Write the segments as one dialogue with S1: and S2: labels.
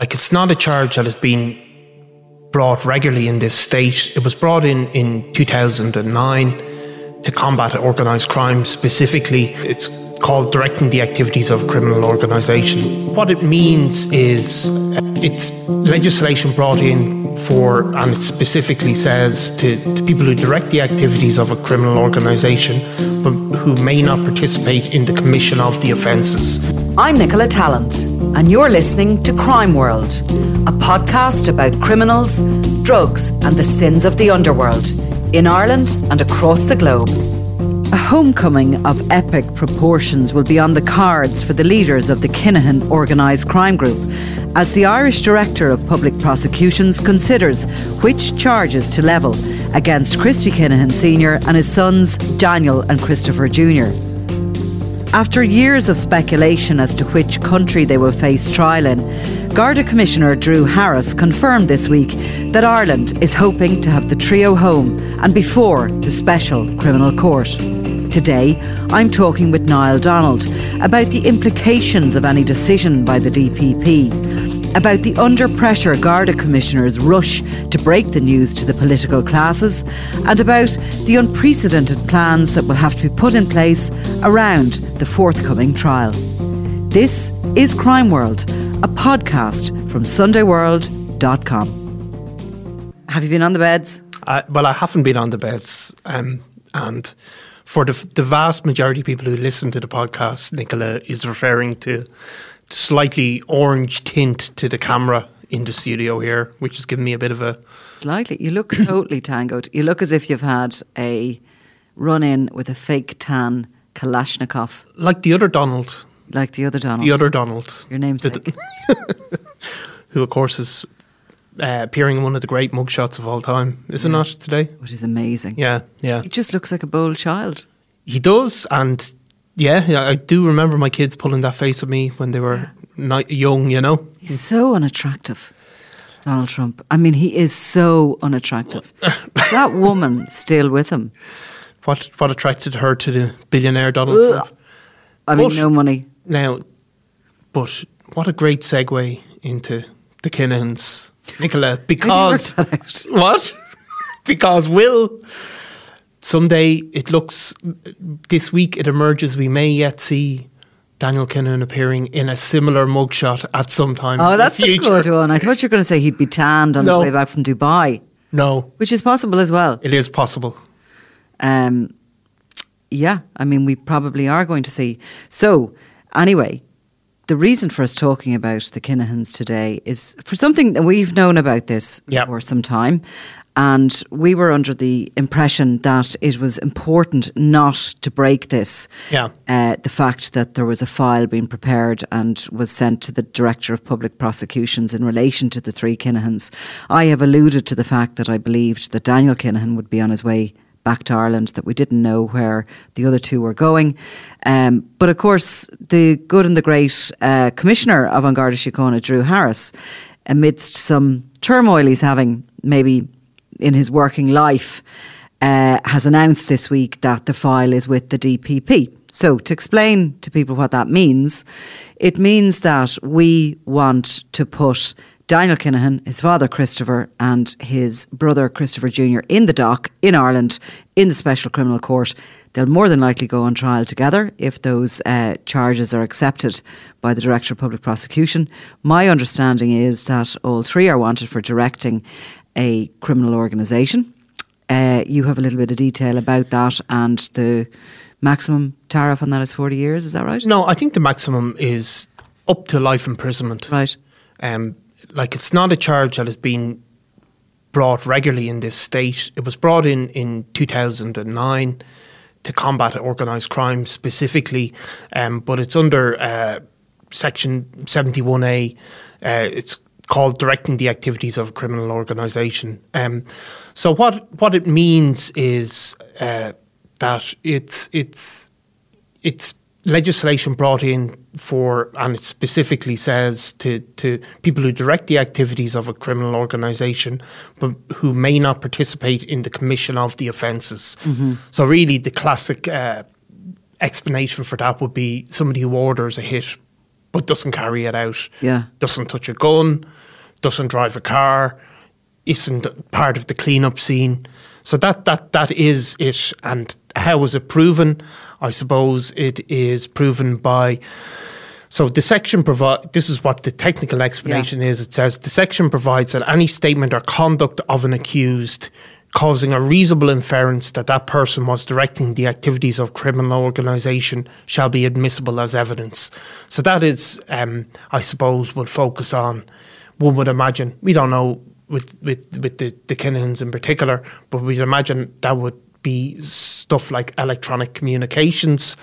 S1: Like it's not a charge that has been brought regularly in this state. It was brought in in 2009 to combat organised crime specifically. It's called directing the activities of a criminal organisation. What it means is uh, it's legislation brought in for, and it specifically says to, to people who direct the activities of a criminal organisation, but who may not participate in the commission of the offences.
S2: I'm Nicola Tallant, and you're listening to Crime World, a podcast about criminals, drugs, and the sins of the underworld in Ireland and across the globe. A homecoming of epic proportions will be on the cards for the leaders of the Kinahan organised crime group as the Irish Director of Public Prosecutions considers which charges to level against Christy Kinahan Sr. and his sons Daniel and Christopher Jr. After years of speculation as to which country they will face trial in, Garda Commissioner Drew Harris confirmed this week that Ireland is hoping to have the trio home and before the Special Criminal Court. Today, I'm talking with Niall Donald about the implications of any decision by the DPP, about the under pressure Garda Commissioners' rush to break the news to the political classes, and about the unprecedented plans that will have to be put in place around the forthcoming trial. This is Crime World, a podcast from SundayWorld.com. Have you been on the beds?
S1: Uh, well, I haven't been on the beds, um, and for the the vast majority of people who listen to the podcast, Nicola is referring to slightly orange tint to the camera in the studio here, which is giving me a bit of a
S2: Slightly. You look totally tangoed. You look as if you've had a run in with a fake tan Kalashnikov,
S1: like the other Donald,
S2: like the other Donald.
S1: the other Donald,
S2: Your namesake.
S1: who of course is uh, appearing in one of the great mugshots of all time, is it not today?
S2: which is amazing.
S1: Yeah, yeah,
S2: He just looks like a bold child.
S1: he does, and yeah, yeah, I do remember my kids pulling that face at me when they were ni- young. You know,
S2: He's so unattractive, Donald Trump. I mean, he is so unattractive. is that woman still with him?
S1: what what attracted her to the billionaire Donald Trump?
S2: I mean,
S1: But-
S2: no money.
S1: Now, but what a great segue into the Kinahans, Nicola, because
S2: work that out?
S1: what? because Will someday it looks this week it emerges we may yet see Daniel Kinahan appearing in a similar mugshot at some time.
S2: Oh, that's a good one. I thought you were going to say he'd be tanned on
S1: No.
S2: his way back from Dubai,
S1: No,
S2: which is possible as well.
S1: it is possible.
S2: Um, yeah, I mean, we probably are going to see. So, anyway, the reason for us talking about the Kinahans today is for something that we've known about this
S1: Yep.
S2: for some time. And we were under the impression that it was important not to break this.
S1: Yeah.
S2: Uh, the fact that there was a file being prepared and was sent to the Director of Public Prosecutions in relation to the three Kinahans. I have alluded to the fact that I believed that Daniel Kinahan would be on his way back to Ireland, that we didn't know where the other two were going. Um, but of course, the good and the great uh, Commissioner of An Garda Síochána, Drew Harris, amidst some turmoil he's having maybe in his working life, uh, has announced this week that the file is with the DPP. So, to explain to people what that means, it means that we want to put Daniel Kinahan, his father Christopher, and his brother Christopher Jr. in the dock in Ireland in the Special Criminal Court. They'll more than likely go on trial together if those uh, charges are accepted by the Director of Public Prosecution. My understanding is that all three are wanted for directing a criminal organisation. Uh, you have a little bit of detail about that and the maximum tariff on that is 40 years, is that right?
S1: No, I think the maximum is up to life imprisonment.
S2: Right.
S1: Um, like it's not a charge that has been brought regularly in this state. It was brought in in 2009 to combat organised crime specifically, um, but it's under uh, Section 71A. Uh, it's called directing the activities of a criminal organisation. Um, so what what it means is uh, that it's it's it's legislation brought in for, and it specifically says to, to people who direct the activities of a criminal organisation, but who may not participate in the commission of the offences mm-hmm. So, really, the classic uh, explanation for that would be somebody who orders a hit but doesn't carry it out,
S2: yeah.
S1: doesn't touch a gun, doesn't drive a car, isn't part of the cleanup scene. So that that that is it. And how was it proven? I suppose it is proven by. So the section provide. This is what the technical explanation yeah. is. It says the section provides that any statement or conduct of an accused causing a reasonable inference that that person was directing the activities of criminal organisation shall be admissible as evidence. So that is, um, I suppose, would focus on. One would imagine we don't know with with with the the Kinahans in particular, but we'd imagine that would be stuff like electronic communications.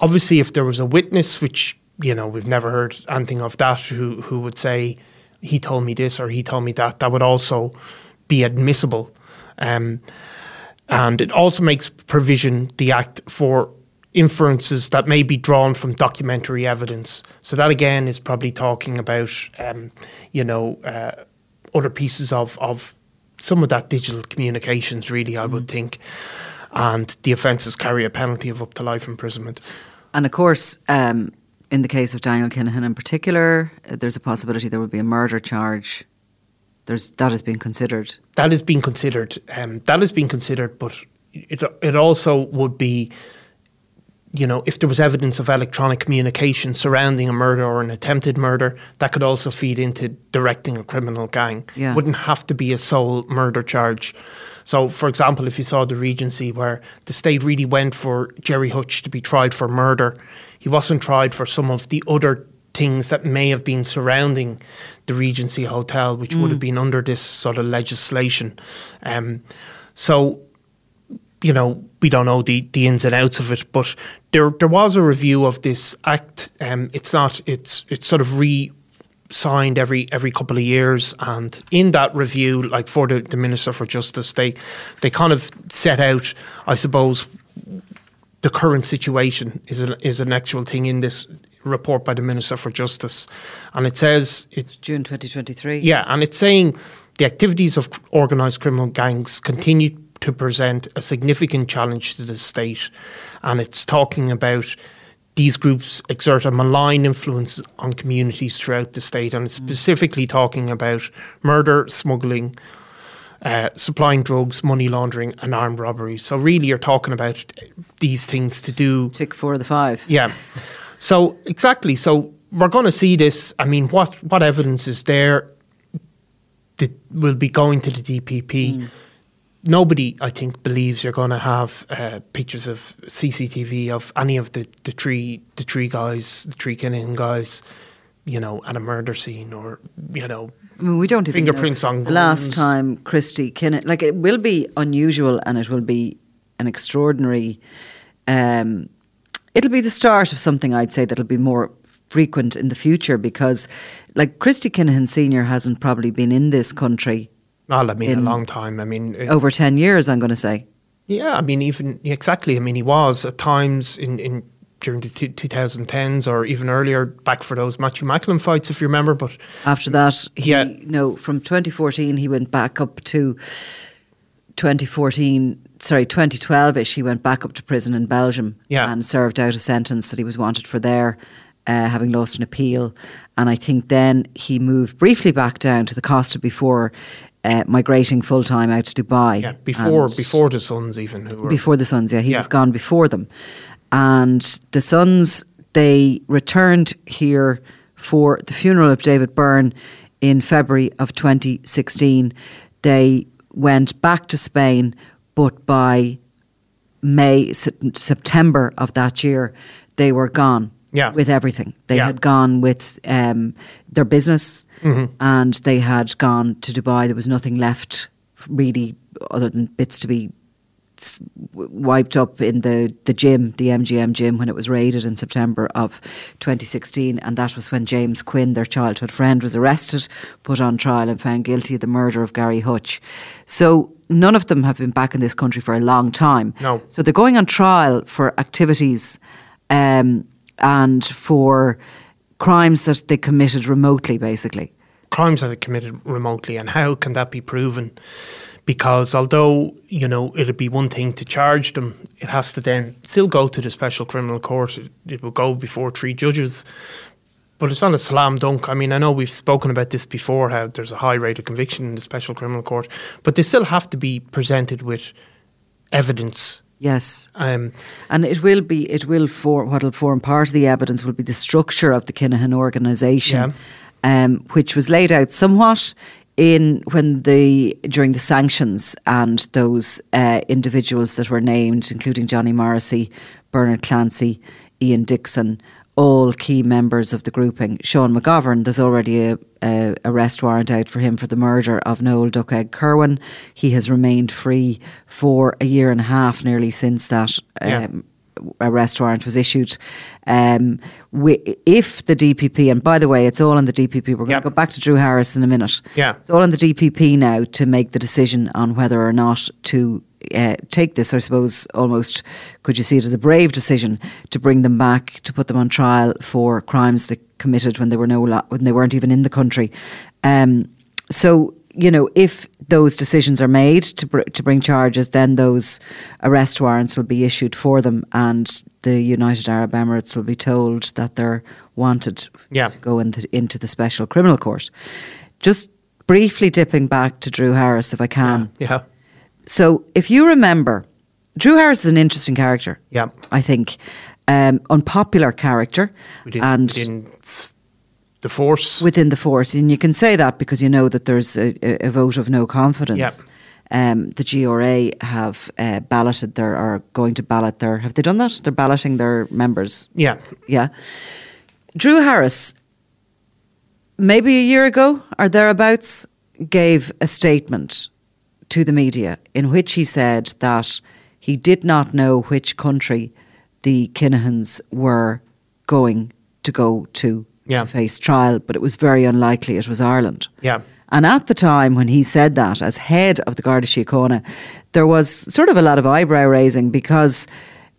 S1: Obviously, if there was a witness, which you know we've never heard anything of that, who who would say he told me this or he told me that, that would also be admissible. Um, and it also makes provision the act for inferences that may be drawn from documentary evidence. So that again is probably talking about, um, you know. Uh, other pieces of, of some of that digital communications, really, I mm. would think. And the offences carry a penalty of up to life imprisonment.
S2: And of course, um, in the case of Daniel Kinahan in particular, uh, there's a possibility there would be a murder charge. There's that has been considered.
S1: That has been considered. Um, that has been considered, but it it also would be you know, if there was evidence of electronic communication surrounding a murder or an attempted murder, that could also feed into directing a criminal gang.
S2: Yeah.
S1: Wouldn't have to be a sole murder charge. So, for example, if you saw the Regency where the state really went for Gerry Hutch to be tried for murder, he wasn't tried for some of the other things that may have been surrounding the Regency Hotel, which mm. would have been under this sort of legislation. Um, so you know, we don't know the, the ins and outs of it, but there there was a review of this act. Um, it's not it's it's sort of re signed every every couple of years and in that review like for the, the minister for justice they they kind of set out i suppose the current situation is an, is an actual thing in this report by the minister for justice and it says it's
S2: june 2023
S1: yeah and it's saying the activities of organized criminal gangs continue to present a significant challenge to the state. And it's talking about these groups exert a malign influence on communities throughout the state. And it's mm. specifically talking about murder, smuggling, uh, supplying drugs, money laundering, and armed robberies. So, really, you're talking about these things to do.
S2: Tick four of the five.
S1: Yeah. So, exactly. So, we're going to see this. I mean, what, what evidence is there that will be going to the DPP? Mm nobody, I think, believes you're going to have uh, pictures of CCTV of any of the, the three the three guys, the three Kinahan guys, you know, at a murder scene or you know.
S2: I mean, we don't
S1: fingerprints
S2: on
S1: the
S2: last time Christy Kinahan. Like it will be unusual and it will be an extraordinary. Um, it'll be the start of something I'd say that'll be more frequent in the future because, like Christy Kinahan Senior hasn't probably been in this country
S1: well, I mean, a long time. I mean,
S2: over 10 years, I'm going to say.
S1: Yeah, I mean, even exactly. I mean, he was at times in, in during the 2010s or even earlier back for those Matthew Macklin fights, if you remember. But
S2: after that, he, yeah. no, from 2014, he went back up to 2014, sorry, 2012 ish, he went back up to prison in Belgium
S1: Yeah.
S2: and served out a sentence that he was wanted for there, uh, having lost an appeal. And I think then he moved briefly back down to the Costa before uh, migrating full time out to Dubai.
S1: Yeah, before before the sons, even who were
S2: before the sons, yeah, he
S1: Yeah.
S2: was gone before them. And the sons, they returned here for the funeral of David Byrne in February of 2016. They went back to Spain, but by May, September of that year, they were gone
S1: Yeah.
S2: with everything. They
S1: Yeah.
S2: had gone with um, their business
S1: Mm-hmm.
S2: and they had gone to Dubai. There was nothing left really other than bits to be wiped up in the, the gym, the MGM gym, when it was raided in September of 2016. And that was when James Quinn, their childhood friend, was arrested, put on trial, and found guilty of the murder of Gary Hutch. So none of them have been back in this country for a long time.
S1: No.
S2: So they're going on trial for activities um, and for crimes that they committed remotely, basically.
S1: crimes that they committed remotely and how can that be proven because although you know it'd be one thing to charge them it has to then still go to the special criminal court it, it will go before three judges but it's not a slam dunk. I mean, I know we've spoken about this before, how there's a high rate of conviction in the special criminal court, but they still have to be presented with evidence.
S2: Yes.
S1: Um,
S2: And it will be, it will form, what will form part of the evidence will be the structure of the Kinahan organisation, um, which was laid out somewhat in when the during the sanctions and those uh, individuals that were named, including Johnny Morrissey, Bernard Clancy, Ian Dixon, all key members of the grouping. Sean McGovern, there's already a, a arrest warrant out for him for the murder of Noel Duckegg Kirwan. He has remained free for a year and a half nearly since that
S1: Yeah.
S2: um, arrest warrant was issued. Um, we, if the DPP, and by the way, it's all on the DPP. We're going
S1: Yep.
S2: to go back to Drew Harris in a minute.
S1: Yeah.
S2: it's all on the DPP now to make the decision on whether or not to uh, take this. I suppose almost could you see it as a brave decision to bring them back to put them on trial for crimes they committed when they were no when they weren't even in the country. Um, so you know, if those decisions are made to br- to bring charges, then those arrest warrants will be issued for them, and the United Arab Emirates will be told that they're wanted
S1: Yeah.
S2: to go into, into the special criminal court. Just briefly dipping back to Drew Harris, if I can.
S1: yeah,
S2: So, if you remember, Drew Harris is an interesting character.
S1: Yeah.
S2: I think um, unpopular character,
S1: within,
S2: and
S1: within s- the force.
S2: within the force, and you can say that because you know that there's a, a, vote of no confidence.
S1: Yep.
S2: Um, the GRA have uh, balloted their, are going to ballot their, have they done that? They're balloting their members.
S1: yeah,
S2: Yeah. Drew Harris, maybe a year ago or thereabouts, gave a statement to the media in which he said that he did not know which country the Kinahans were going to go to
S1: Yeah.
S2: to face trial, but it was very unlikely it was Ireland.
S1: yeah,
S2: And at the time when he said that, as head of the Garda Síochána, there was sort of a lot of eyebrow raising because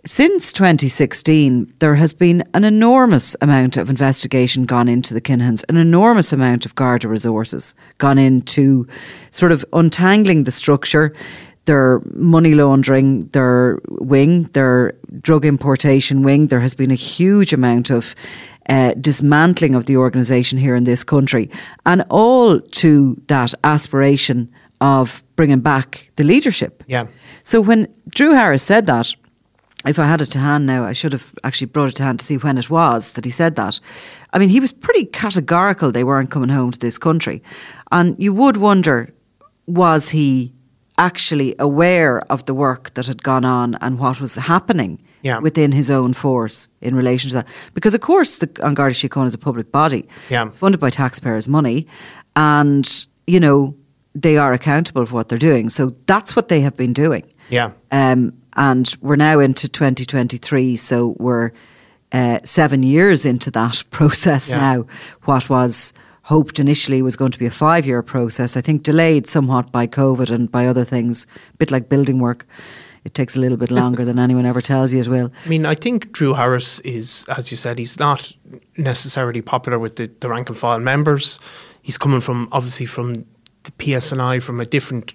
S2: since 2016, there has been an enormous amount of investigation gone into the Kinahans, an enormous amount of Garda resources gone into sort of untangling the structure, their money laundering, their wing, their drug importation wing. There has been a huge amount of uh, dismantling of the organisation here in this country, and all to that aspiration of bringing back the leadership.
S1: Yeah.
S2: So when Drew Harris said that, if I had it to hand now, I should have actually brought it to hand to see when it was that he said that. I mean, he was pretty categorical they weren't coming home to this country. And you would wonder, was he actually aware of the work that had gone on and what was happening
S1: Yeah.
S2: within his own force in relation to that? Because, of course, the An Garda Síochána is a public body.
S1: Yeah.
S2: Funded by taxpayers' money. And, you know, they are accountable for what they're doing. So that's what they have been doing.
S1: yeah,
S2: Um, and we're now into 2023, so we're uh, seven years into that process
S1: Yeah.
S2: now. What was hoped initially was going to be a five year process, I think delayed somewhat by COVID and by other things, a bit like building work. It takes a little bit longer than anyone ever tells you it will.
S1: I mean, I think Drew Harris is, as you said, he's not necessarily popular with the, the rank and file members. He's coming from, obviously, from the PSNI, from a different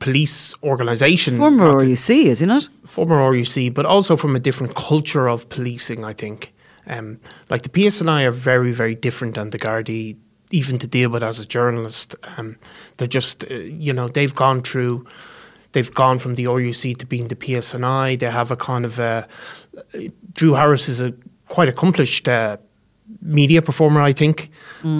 S1: police organisation.
S2: Former RUC, is he not?
S1: former RUC, but also from a different culture of policing, I think. Um, like the PSNI are very, very different than the Gardaí, even to deal with as a journalist. Um, they're just, uh, you know, they've gone through, they've gone from the RUC to being the PSNI. They have a kind of, uh, Drew Harris is a quite accomplished uh, media performer, I think.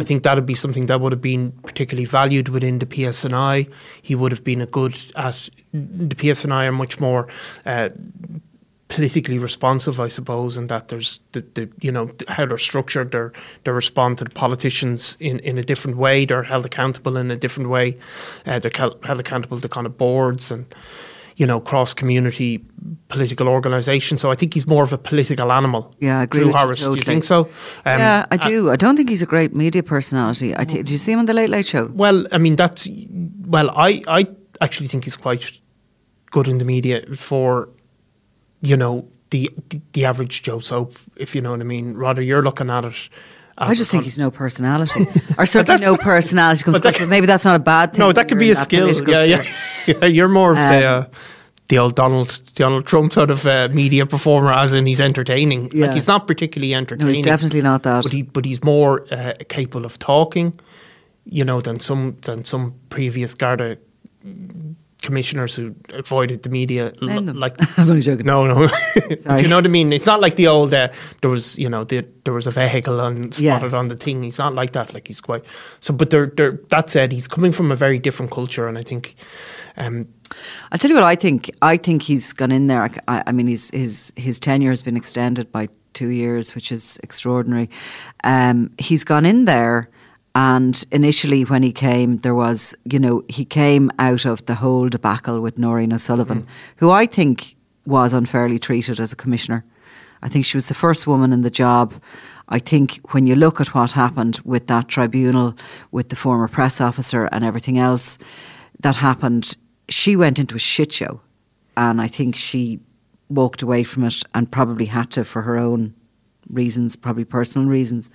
S1: I think that would be something that would have been particularly valued within the PSNI. He would have been a good at the PSNI are much more uh, politically responsive, I suppose, and that there's the, the you know how they're structured, they're they respond to the politicians in, in a different way. They're held accountable in a different way. Uh, they're cal- held accountable to kind of boards and you know cross community political organisations. So I think he's more of a political animal.
S2: Yeah, I agree
S1: Drew
S2: with you
S1: Harris, do you think so? Um,
S2: yeah, I
S1: uh,
S2: do. I don't think he's a great media personality. I th- did you see him on the Late Late Show?
S1: Well, I mean that's well, I I actually think he's quite good in the media for you know the the, the average Joe Soap, if you know what I mean. Rather, you're looking at it.
S2: I just think he's no personality, or certainly no personality comes
S1: but that
S2: but maybe that's not a bad thing.
S1: no, that could be a skill. Yeah, yeah, yeah. You're more of the.
S2: Um,
S1: Uh, the old Donald Donald Trump sort of uh, media performer, as in he's entertaining.
S2: Yeah.
S1: Like he's not particularly entertaining.
S2: No, he's definitely not that.
S1: but he but he's more uh, capable of talking, you know, than some than some previous Garda commissioners who avoided the media. l- Like
S2: I'm only joking.
S1: no, no,
S2: Sorry.
S1: you know what I mean. It's not like the old. Uh, there was you know the, there was a vehicle on
S2: Yeah.
S1: spotted on the thing. He's not like that. Like he's quite so. But they're, they're, that said, he's coming from a very different culture, and I think. Um,
S2: I'll tell you what I think. I think he's gone in there. I, I mean, his his his tenure has been extended by two years, which is extraordinary. Um, he's gone in there, and initially when he came, there was you know he came out of the whole debacle with Nóirín O'Sullivan, hmm. who I think was unfairly treated as a commissioner. I think she was the first woman in the job. I think when you look at what happened with that tribunal, with the former press officer and everything else that happened, she went into a shit show. And I think she walked away from it and probably had to for her own reasons, probably personal reasons.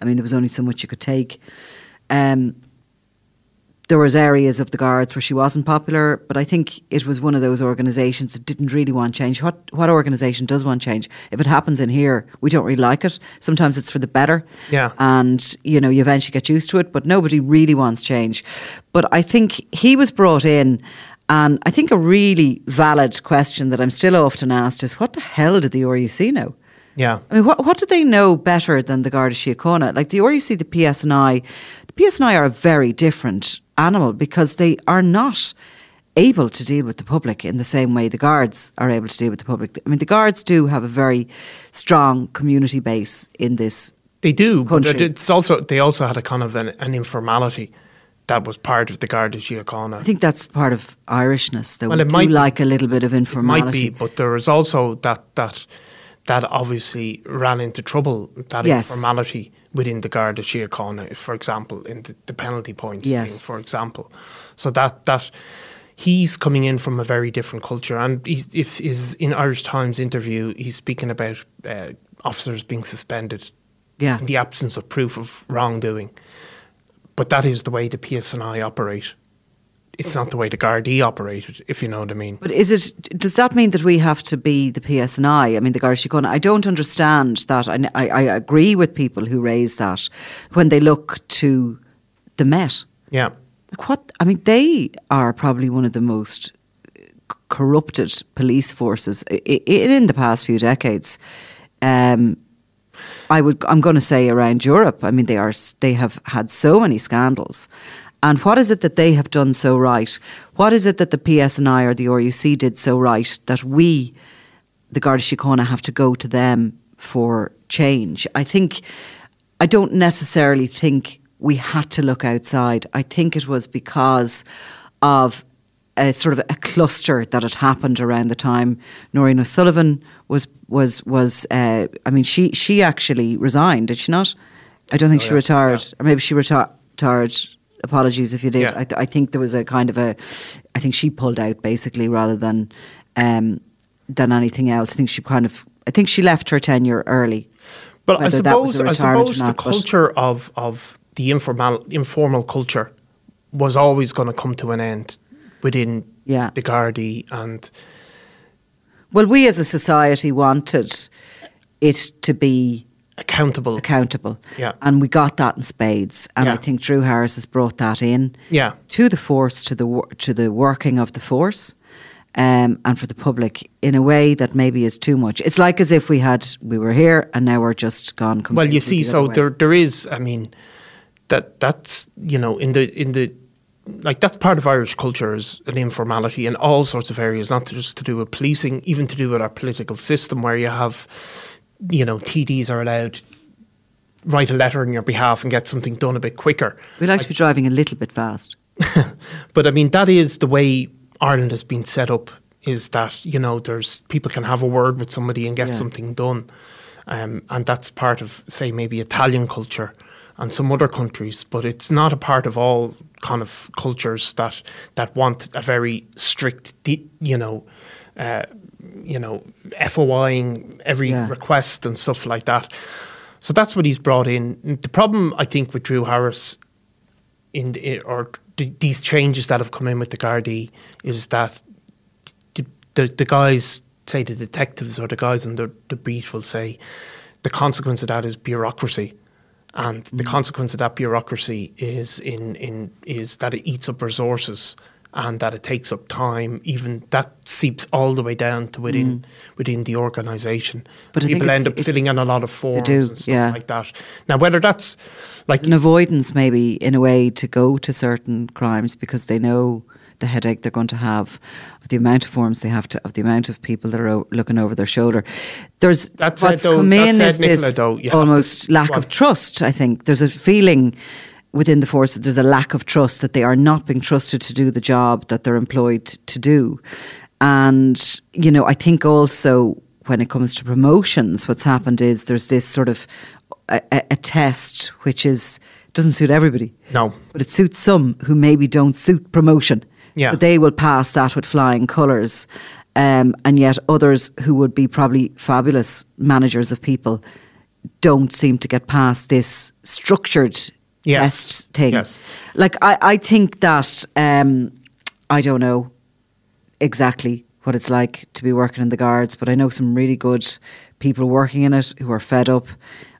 S2: I mean, there was only so much you could take. Um, there was areas of the guards where she wasn't popular, but I think it was one of those organisations that didn't really want change. What what organisation does want change? If it happens in here, we don't really like it. Sometimes it's for the better.
S1: Yeah.
S2: And, you know, you eventually get used to it, but nobody really wants change. But I think he was brought in and I think a really valid question that I'm still often asked is what the hell did the RUC know?
S1: Yeah,
S2: I mean, what what do they know better than the Garda Síochána? Like the RUC, the PSNI, the PSNI are a very different animal because they are not able to deal with the public in the same way the guards are able to deal with the public. I mean, the guards do have a very strong community base in this.
S1: they do. But
S2: Country.
S1: it- it's also they also had a kind of an, an informality that was part of the Garda Síochána.
S2: I think that's part of Irishness. That
S1: Well,
S2: we
S1: it
S2: do
S1: might
S2: like a little bit of
S1: It
S2: informality.
S1: might be, but there is also that that that obviously ran into trouble. That
S2: Yes.
S1: informality within the Garda Síochána, for example, in the, the penalty points
S2: Yes.
S1: thing, for example. So that that he's coming in from a very different culture, and he's, if is in Irish Times interview, he's speaking about uh, officers being suspended
S2: Yeah.
S1: in the absence of proof of wrongdoing. But that is the way the PSNI operate. It's not the way the Gardaí operated, if you know what I mean.
S2: But is it? Does that mean that we have to be the PSNI? I mean, the Garda Síochána. I don't understand that. I, I, I agree with people who raise that when they look to the Met.
S1: Yeah.
S2: Like what? I mean, they are probably one of the most corrupted police forces in the past few decades. Um, I would. I'm going to say around Europe. I mean, they are. They have had so many scandals. And what is it that they have done so right? What is it that the PSNI or the RUC did so right that we, the Garda Síochána, have to go to them for change? I think. I don't necessarily think we had to look outside. I think it was because of a sort of a cluster that had happened around the time Nóirín O'Sullivan was was was. Uh, I mean, she she actually resigned, did she not? I don't think she
S1: yeah,
S2: retired,
S1: yeah.
S2: or maybe she reti- retired. Apologies if you did.
S1: Yeah.
S2: I, I think there was a kind of a. I think she pulled out basically rather than um, than anything else. I think she kind of. I think she left her tenure early.
S1: But I
S2: Whether that was
S1: suppose,
S2: a
S1: I suppose the
S2: not, but-
S1: culture of, of the informal informal culture was always going to come to an end within
S2: Yeah.
S1: the Gardaí and
S2: Well, we as a society wanted it to be
S1: accountable.
S2: accountable.
S1: Yeah.
S2: And we got that in spades. And I think Drew Harris has brought that in
S1: Yeah.
S2: to the force, to the to the working of the force. Um, and for the public in a way that maybe is too much. It's like as if we had we were here and now we're just gone.
S1: Well, you see,
S2: the
S1: so
S2: way.
S1: there there is. I mean, that that's you know in the in the like that's part of Irish culture is an informality in all sorts of areas, not just to do with policing, even to do with our political system, where you have, you know, TDs are allowed write a letter on your behalf and get something done a bit quicker.
S2: we like to be driving a little bit fast.
S1: But I mean, that is the way Ireland has been set up. Is that you know, there's people can have a word with somebody and get
S2: Yeah.
S1: something done, um, and that's part of, say, maybe Italian culture and some other countries. But it's not a part of all kind of cultures that that want a very strict, you know, uh, you know, FOIing every
S2: Yeah.
S1: request and stuff like that. So that's what he's brought in. The problem, I think, with Drew Harris in the, or th- these changes that have come in with the Gardaí is that the, the, the guys, say the detectives or the guys on the, the beat will say the consequence of that is bureaucracy. And the mm. consequence of that bureaucracy is in, in is that it eats up resources and that it takes up time. Even that seeps all the way down to within mm. within the organisation.
S2: But
S1: people end up filling in a lot of forms
S2: do,
S1: and stuff
S2: yeah.
S1: like that. Now, whether that's like
S2: an avoidance maybe in a way to go to certain crimes because they know the headache they're going to have of the amount of forms they have to of the amount of people that are o- looking over their shoulder there's
S1: That said,
S2: what's
S1: though-
S2: come in is
S1: Nicola,
S2: this
S1: though,
S2: almost lack of trust i think there's a feeling within the force that there's a lack of trust that they are not being trusted to do the job that they're employed to do and you know i think also when it comes to promotions what's happened is there's this sort of a, a, a test which is doesn't suit everybody
S1: no,
S2: but it suits some who maybe don't suit promotion.
S1: Yeah.
S2: So they will pass that with flying colours. Um, and yet others who would be probably fabulous managers of people don't seem to get past this structured
S1: Yeah.
S2: test thing.
S1: Yes.
S2: Like I, I think that um, I don't know exactly what it's like to be working in the guards, but I know some really good people working in it who are fed up.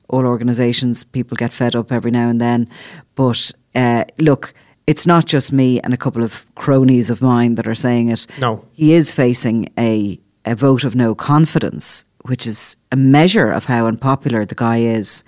S2: All organisations, people get fed up every now and then. But uh, look, it's not just me and a couple of cronies of mine that are saying it.
S1: No.
S2: He is facing a, a vote of no confidence, which is a measure of how unpopular the guy is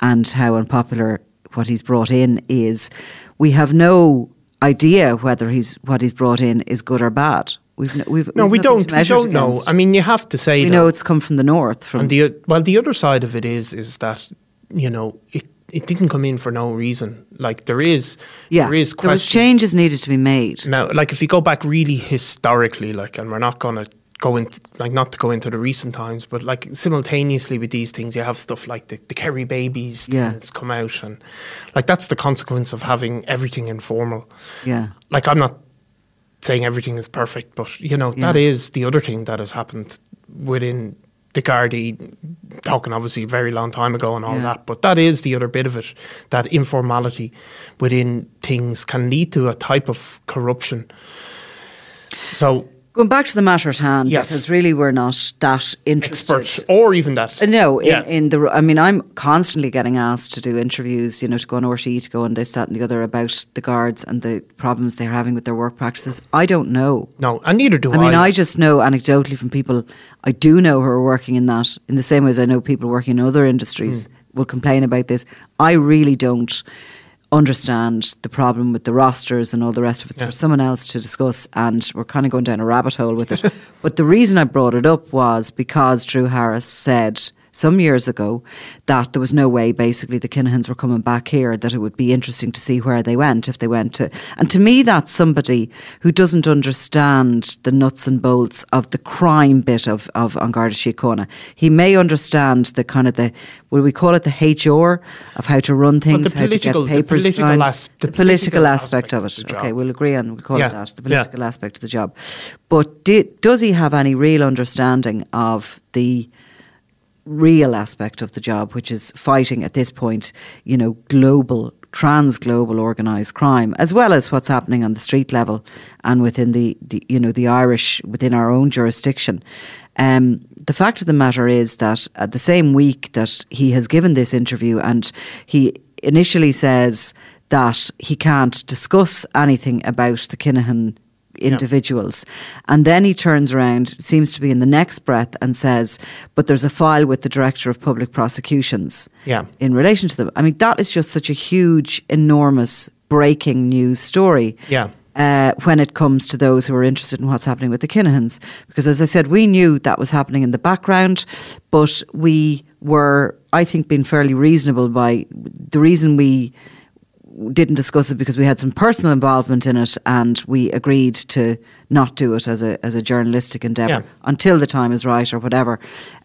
S2: and how unpopular what he's brought in is. We have no idea whether he's what he's brought in is good or bad. We've no, we've
S1: no,
S2: we've
S1: we don't. We don't know. I mean, you have to say
S2: we know it's come from the north. From
S1: And the well, the other side of it is is that you know it it didn't come in for no reason. Like there is
S2: yeah,
S1: there is
S2: there was changes needed to be made.
S1: now. Like if you go back really historically, like, and we're not going to go into like not to go into the recent times, but like simultaneously with these things, you have stuff like the, the Kerry babies
S2: Yeah.
S1: things come out, and like that's the consequence of having everything informal.
S2: Yeah,
S1: Like I'm not saying everything is perfect, but you know that
S2: Yeah.
S1: is the other thing that has happened within the Gardaí, talking obviously a very long time ago and all
S2: Yeah.
S1: that. But that is the other bit of it. That informality within things can lead to a type of corruption. So
S2: going back to the matter at hand,
S1: Yes.
S2: because really we're not that interested.
S1: experts, or even that,
S2: Uh, No, in,
S1: Yeah.
S2: in the. I mean, I'm constantly getting asked to do interviews. You know, to go on RTE, to go on this, that, and the other about the guards and the problems they're having with their work practices. I don't know.
S1: no, and neither do I.
S2: I mean, I just know anecdotally from people I do know who are working in that, in the same way as I know people working in other industries
S1: Hmm.
S2: will complain about this. I really don't understand the problem with the rosters and all the rest of it. It's for someone else to discuss, and we're kind of going down a rabbit hole with it. but the reason I brought it up was because Drew Harris said some years ago that there was no way basically the Kinahans were coming back here, that it would be interesting to see where they went if they went to. And to me, that's somebody who doesn't understand the nuts and bolts of the crime bit of, of An Garda Síochána. He may understand the kind of the, will we call it the HR of how to run things, how to get
S1: the
S2: papers
S1: political
S2: signed.
S1: as-
S2: the,
S1: the
S2: political,
S1: political
S2: aspect,
S1: aspect
S2: of
S1: of
S2: it.
S1: the
S2: Okay, we'll agree on, we'll call
S1: Yeah,
S2: it that, the
S1: yeah.
S2: political aspect of the job. But di- does he have any real understanding of the real aspect of the job, which is fighting at this point, you know, global trans global organised crime, as well as what's happening on the street level and within the, the you know the Irish within our own jurisdiction. Um, the fact of the matter is that at the same week that he has given this interview, and he initially says that he can't discuss anything about the Kinahan individuals. And then he turns around, seems to be in the next breath, and says, But there's a file with the Director of Public Prosecutions
S1: Yeah.
S2: in relation to them. I mean, that is just such a huge, enormous breaking news story.
S1: Yeah.
S2: Uh, when it comes to those who are interested in what's happening with the Kinahans. Because as I said, we knew that was happening in the background, but we were, I think, being fairly reasonable by the reason we didn't discuss it because we had some personal involvement in it and we agreed to not do it as a as a journalistic endeavour
S1: Yeah.
S2: until the time is right or whatever.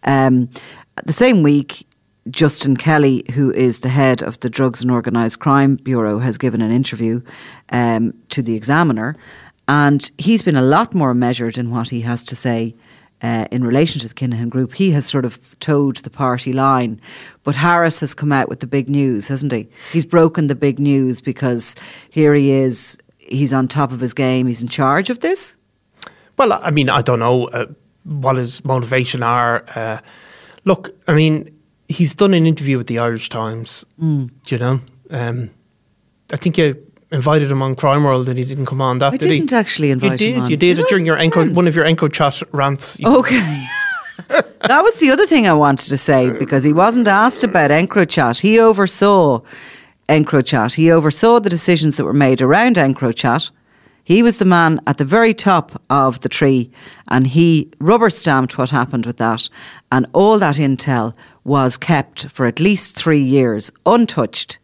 S2: Um, the same week, Justin Kelly, who is the head of the Drugs and Organised Crime Bureau, has given an interview um, to the Examiner, and he's been a lot more measured in what he has to say. Uh, in relation to the Kinahan group, he has sort of toed the party line. But Harris has come out with the big news, hasn't he? He's broken the big news because here he is, he's on top of his game, he's in charge of this.
S1: Well, I mean, I don't know uh, what his motivation are. Uh, look, I mean, he's done an interview with the Irish Times.
S2: Mm.
S1: Do you know? Um, I think you invited him on Crime World and he didn't come on. That
S2: I
S1: did he?
S2: didn't actually invite
S1: you
S2: him
S1: did.
S2: on.
S1: You did,
S2: Did
S1: it during your Enco, one of your EncroChat rants.
S2: Okay. that was the other thing I wanted to say because he wasn't asked about EncroChat. He oversaw EncroChat. He oversaw the decisions that were made around EncroChat. He was the man at the very top of the tree and he rubber stamped what happened with that. And all that intel was kept for at least three years untouched.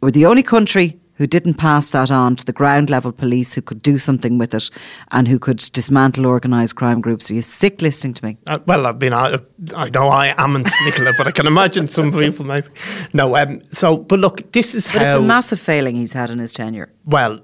S2: We're the only country who didn't pass that on to the ground level police who could do something with it and who could dismantle organised crime groups. Are you sick listening to me?
S1: Uh, well, I mean, I, I know I amn't, Nicola, but I can imagine some people maybe. No, um, so, but look, this is
S2: But
S1: how.
S2: it's a massive failing he's had in his tenure.
S1: well,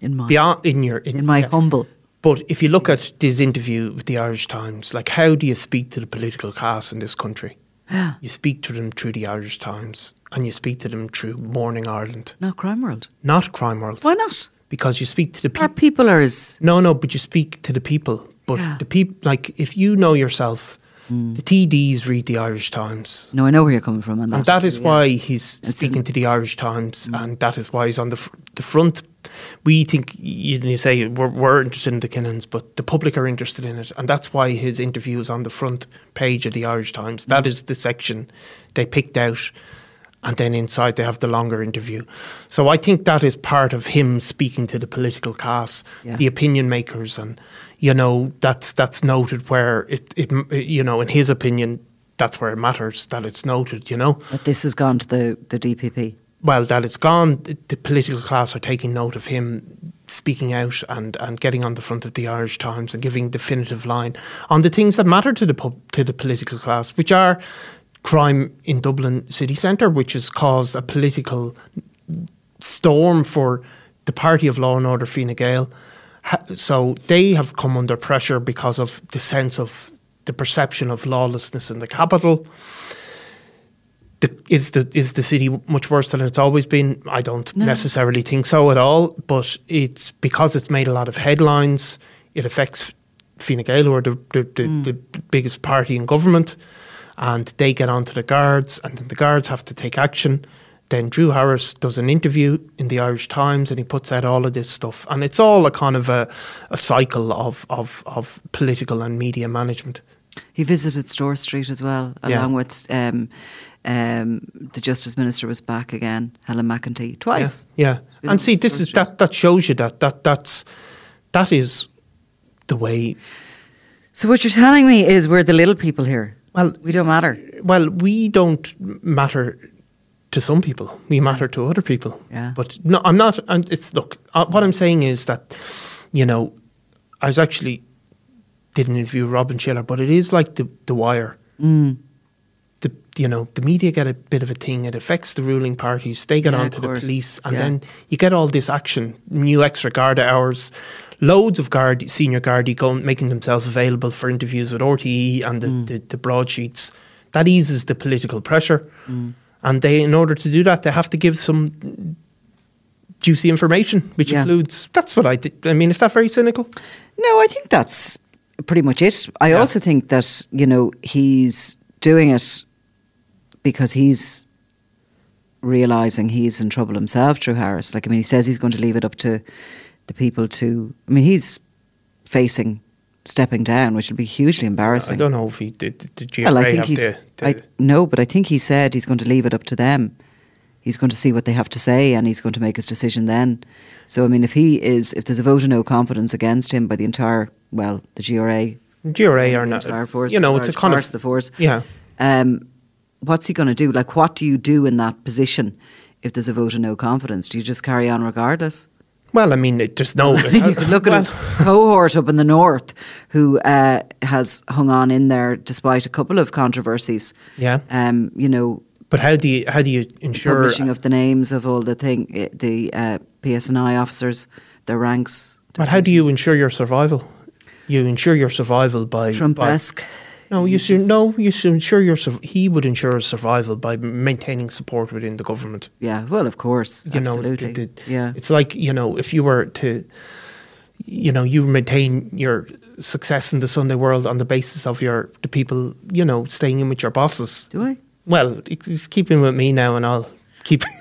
S2: In my
S1: beyond in your
S2: in my
S1: yeah.
S2: humble.
S1: But if you look at this interview with the Irish Times, like how do you speak to the political class in this country?
S2: Yeah.
S1: You speak to them through the Irish Times and you speak to them through Morning Ireland,
S2: Not crime world.
S1: not Crime World.
S2: Why not?
S1: Because you speak to the
S2: Our
S1: people.
S2: people are as
S1: No, no, but you speak to the people. But
S2: Yeah.
S1: the people, like if you know yourself,
S2: Hmm.
S1: the TDs read the Irish Times.
S2: no, I know where you're coming from on that.
S1: And that is
S2: yeah.
S1: why he's
S2: It's
S1: speaking
S2: in-
S1: to the Irish Times, and that is why he's on the fr- the front. We think you, you say we're, we're interested in the Kinahans, but the public are interested in it, and that's why his interview is on the front page of the Irish Times. That is the section they picked out, and then inside they have the longer interview. So I think that is part of him speaking to the political class,
S2: Yeah.
S1: the opinion makers, and you know that's that's noted where it, it you know in his opinion. That's where it matters that it's noted, you know
S2: That this has gone to the, the DPP.
S1: well, that it's gone, the, the political class are taking note of him speaking out and, and getting on the front of the Irish Times and giving definitive line on the things that matter to the to the political class, which are crime in Dublin city centre, which has caused a political storm for the party of law and order, Fine Gael. So they have come under pressure because of the sense of the perception of lawlessness in the capital the, is the is the city much worse than it's always been? I don't necessarily think so at all. But it's because it's made a lot of headlines. It affects Fine Gael, who are the the, the, mm. the biggest party in government, and they get onto the guards, and then the guards have to take action. Then Drew Harris does an interview in the Irish Times, and he puts out all of this stuff, and it's all a kind of a, a cycle of, of of political and media management.
S2: He visited Store Street as well,
S1: Yeah.
S2: along with um, um, the Justice Minister was back again, Helen McEntee, twice.
S1: Yeah,
S2: Been
S1: and see, this
S2: Store
S1: is
S2: Street.
S1: that that shows you that that that's that is the way.
S2: So what you're telling me is we're the little people here.
S1: Well,
S2: We don't matter.
S1: well, we don't matter to some people. We matter to other people.
S2: Yeah.
S1: But no, I'm not. And it's look. Uh, what I'm saying is that, you know, I was actually did an interview with Robin Schiller, but it is like the the Wire.
S2: Mm.
S1: The you know the media get a bit of a thing. It affects the ruling parties. They get
S2: Yeah,
S1: onto the police, and
S2: Yeah.
S1: then you get all this action, new extra guard hours, loads of senior Gardaí going making themselves available for interviews with RTE and the,
S2: Mm.
S1: the, the broadsheets. That eases the political pressure,
S2: Mm.
S1: and they, in order to do that, they have to give some juicy information, which
S2: Yeah.
S1: includes. That's what I. Th- I mean, is that very cynical?
S2: No, I think that's pretty much it. I
S1: Yeah.
S2: also think that, you know, he's doing it because he's realizing he's in trouble himself through Harris. Like, I mean, he says he's going to leave it up to the people to. I mean, he's facing stepping down, which will be hugely embarrassing.
S1: I don't know if he did. The, the
S2: Well, I think
S1: have
S2: he's.
S1: the, the
S2: I, no, but I think he said he's going to leave it up to them. He's going to see what they have to say, and he's going to make his decision then. So, I mean, if he is, if there's a vote of no confidence against him by the entire, well, the GRA,
S1: GRA are not.
S2: entire force,
S1: you know, it's a kind
S2: part
S1: of
S2: the force.
S1: Yeah.
S2: Um, what's he going to do? Like, what do you do in that position if there's a vote of no confidence? Do you just carry on regardless?
S1: Well, I mean, it, there's no.
S2: you could look at
S1: well,
S2: his cohort up in the north who uh, has hung on in there despite a couple of controversies.
S1: Yeah.
S2: Um, you know,
S1: But how do you how do you ensure?
S2: publishing of the names of all the thing, eh, the uh, PSNI officers, their ranks. their
S1: But how do you ensure your survival? You ensure your survival by by-
S2: Trump-esque?
S1: No, you should no. You should ensure your. He would ensure his survival by maintaining support within the government.
S2: Yeah, well, of course,
S1: You know,
S2: absolutely.
S1: the- the-
S2: yeah,
S1: It's like you know, if you were to, you know, you maintain your success in the Sunday world on the basis of your the people, you know, staying in with your bosses.
S2: do I?
S1: Well, it's keeping with me now, and I'll keep.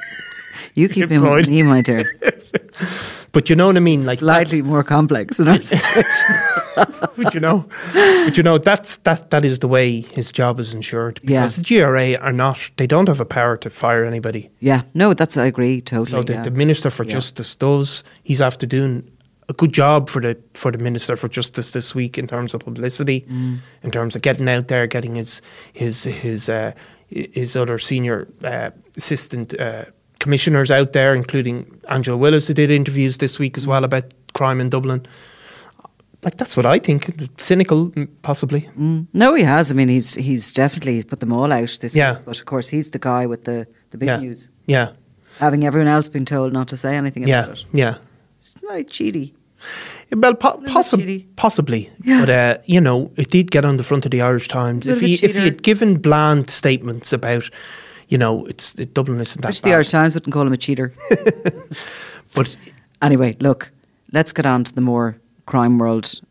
S2: You keep him with me, my dear.
S1: but you know what I mean, like
S2: Slightly more complex in our situation.
S1: but you know, but you know that's that that is the way his job is ensured
S2: Yeah.
S1: because the GRA are not they don't have a power to fire anybody.
S2: yeah, no, that's I agree totally.
S1: So the,
S2: yeah.
S1: the minister for
S2: Yeah.
S1: justice does he's after doing a good job for the for the minister for justice this week in terms of publicity,
S2: Mm.
S1: in terms of getting out there, getting his his his uh, his other senior uh, assistant uh, commissioners out there, including Angela Willis, who did interviews this week as
S2: Mm.
S1: well about crime in Dublin. Like that's what I think. Cynical, mm, possibly.
S2: No, he has. I mean, he's he's definitely he's put them all out this
S1: Yeah.
S2: week. But of course, he's the guy with the, the big
S1: Yeah.
S2: news.
S1: Yeah,
S2: Having everyone else been told not to say anything
S1: yeah,
S2: about it.
S1: yeah.
S2: It's not cheaty.
S1: Well, po- possi- possibly,
S2: Yeah.
S1: but uh, you know, it did get on the front of the Irish Times. If he if he had given bland statements about, you know, it's it, Dublin isn't that
S2: the
S1: bad.
S2: Irish Times wouldn't call him a cheater.
S1: but
S2: anyway, look, let's get on to the more crime world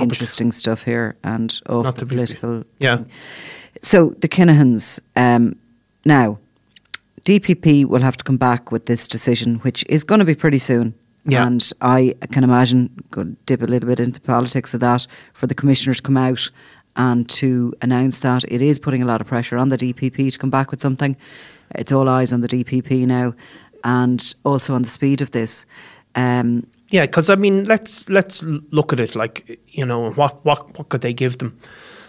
S2: interesting stuff here and off
S1: Not
S2: the
S1: to be-
S2: political.
S1: yeah,
S2: So the Kinahans um, now, DPP will have to come back with this decision, which is going to be pretty soon.
S1: Yeah.
S2: And I can imagine, go dip a little bit into the politics of that, for the commissioner to come out and to announce that it is putting a lot of pressure on the DPP to come back with something. It's all eyes on the DPP now, and also on the speed of this. Um,
S1: yeah. Because I mean, let's let's look at it like you know, what what what could they give them?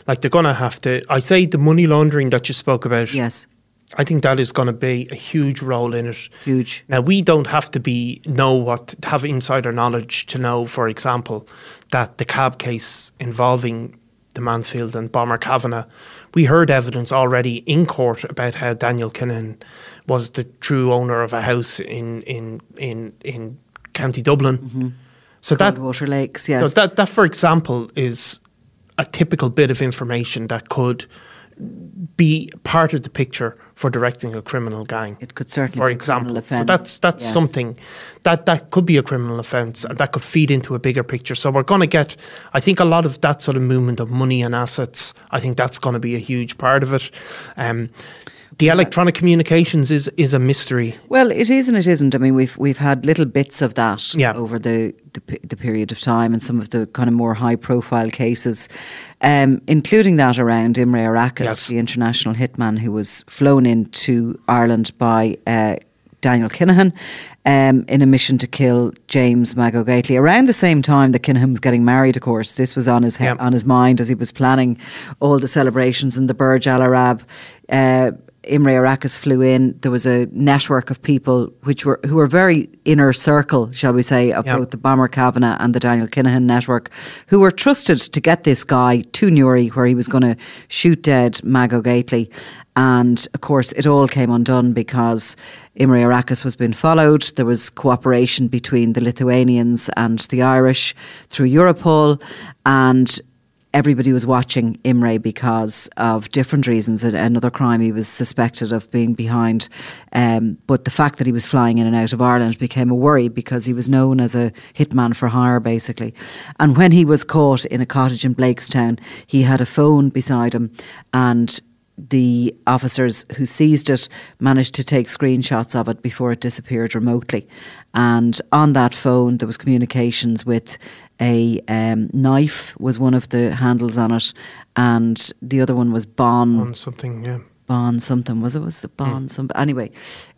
S1: Like they're gonna have to. I say the money laundering that you spoke about.
S2: yes,
S1: I think that is going to be a huge role in it.
S2: huge.
S1: Now we don't have to be know what have insider knowledge to know, for example, that the cab case involving the Mansfield and Bomber Kavanagh, we heard evidence already in court about how Daniel Kinahan was the true owner of a house in in in in County Dublin. Mm-hmm. So that
S2: Water Lakes, yes.
S1: so that that for example is a typical bit of information that could be part of the picture for directing a criminal gang
S2: It could certainly
S1: for
S2: be a criminal
S1: example. So that's that's
S2: yes.
S1: something that that could be a criminal offence and that could feed into a bigger picture. So we're going to get, I think, a lot of that sort of movement of money and assets. I think that's going to be a huge part of it. Um, the electronic communications is is a mystery.
S2: Well, it is and it isn't. I mean, we've we've had little bits of that
S1: Yeah.
S2: over the, the the period of time, and some of the kind of more high profile cases, um, including that around Imre Arakas,
S1: Yes.
S2: the international hitman who was flown into Ireland by uh, Daniel Kinahan um, in a mission to kill James Mago Gately. Around the same time that Kinahan was getting married, of course, this was on his he-
S1: Yeah.
S2: on his mind as he was planning all the celebrations in the Burj Al Arab. Uh, Imre Arakas flew in. There was a network of people which were who were very inner circle, shall we say, of
S1: Yeah.
S2: both the Bomber Kavanagh and the Daniel Kinahan network, who were trusted to get this guy to Newry, where he was going to shoot dead Mago Gately. And of course, it all came undone because Imre Arakas was being followed. There was cooperation between the Lithuanians and the Irish through Europol, and everybody was watching Imre because of different reasons. Another crime he was suspected of being behind. Um, but the fact that he was flying in and out of Ireland became a worry because he was known as a hitman for hire, basically. And when he was caught in a cottage in Blakestown, he had a phone beside him and the officers who seized it managed to take screenshots of it before it disappeared remotely. And on that phone, there was communications with a um, knife was one of the handles on it, and the other one was Bon.
S1: On something, yeah.
S2: Bon something was it was it Bon mm. some anyway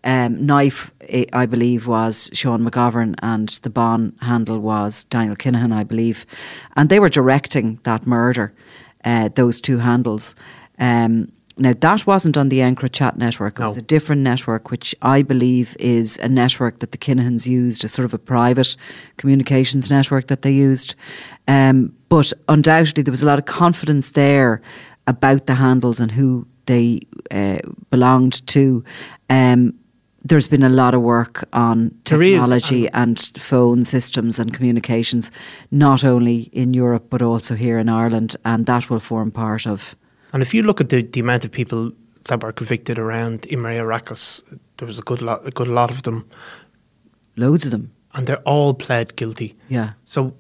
S2: um, knife I believe was Sean McGovern and the Bon handle was Daniel Kinahan I believe and they were directing that murder uh, those two handles um, now, that wasn't on the EncroChat network. It no. was a different network, which I believe is a network that the Kinahans used, a sort of a private communications network that they used. Um, but undoubtedly, there was a lot of confidence there about the handles and who they uh, belonged to. Um, there's been a lot of work on technology is, and phone systems and communications, not only in Europe but also here in Ireland, and that will form part of
S1: and if you look at the, the amount of people that were convicted around Imre Arakas, there was a good lot, a good lot of them.
S2: Loads of them.
S1: And they're all pled guilty.
S2: Yeah.
S1: So,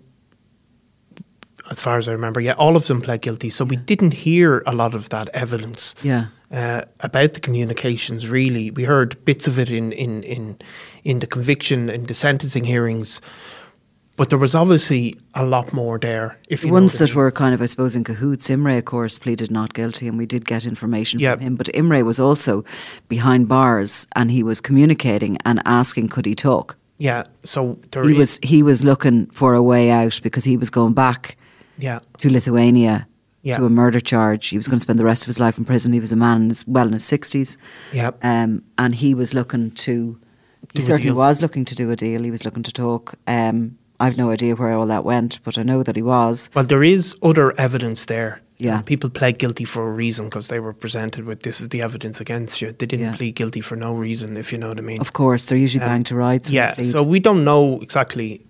S1: as far as I remember, yeah, all of them pled guilty. So yeah. we didn't hear a lot of that evidence.
S2: Yeah.
S1: Uh, about the communications, really, we heard bits of it in in in in the conviction in the sentencing hearings, but there was obviously a lot more there. If
S2: the ones that were kind of, I suppose, in cahoots, Imre, of course, pleaded not guilty, and we did get information from him. But Imre was also behind bars, and he was communicating and asking, could he talk?
S1: Yeah. So
S2: he was he was looking for a way out because he was going back.
S1: Yeah.
S2: To Lithuania. Yeah. To a murder charge. He was going to spend the rest of his life in prison. He was a man in his, well in his sixties.
S1: Yeah.
S2: Um, and he was looking to. He certainly was looking to do a deal. He was looking to talk. Um, I've no idea where all that went, but I know that he was.
S1: Well, there is other evidence there.
S2: Yeah.
S1: People pled guilty for a reason because they were presented with this is the evidence against you. They didn't yeah. plead guilty for no reason, if you know what I mean.
S2: Of course, they're usually um, to rights.
S1: Yeah, so we don't know exactly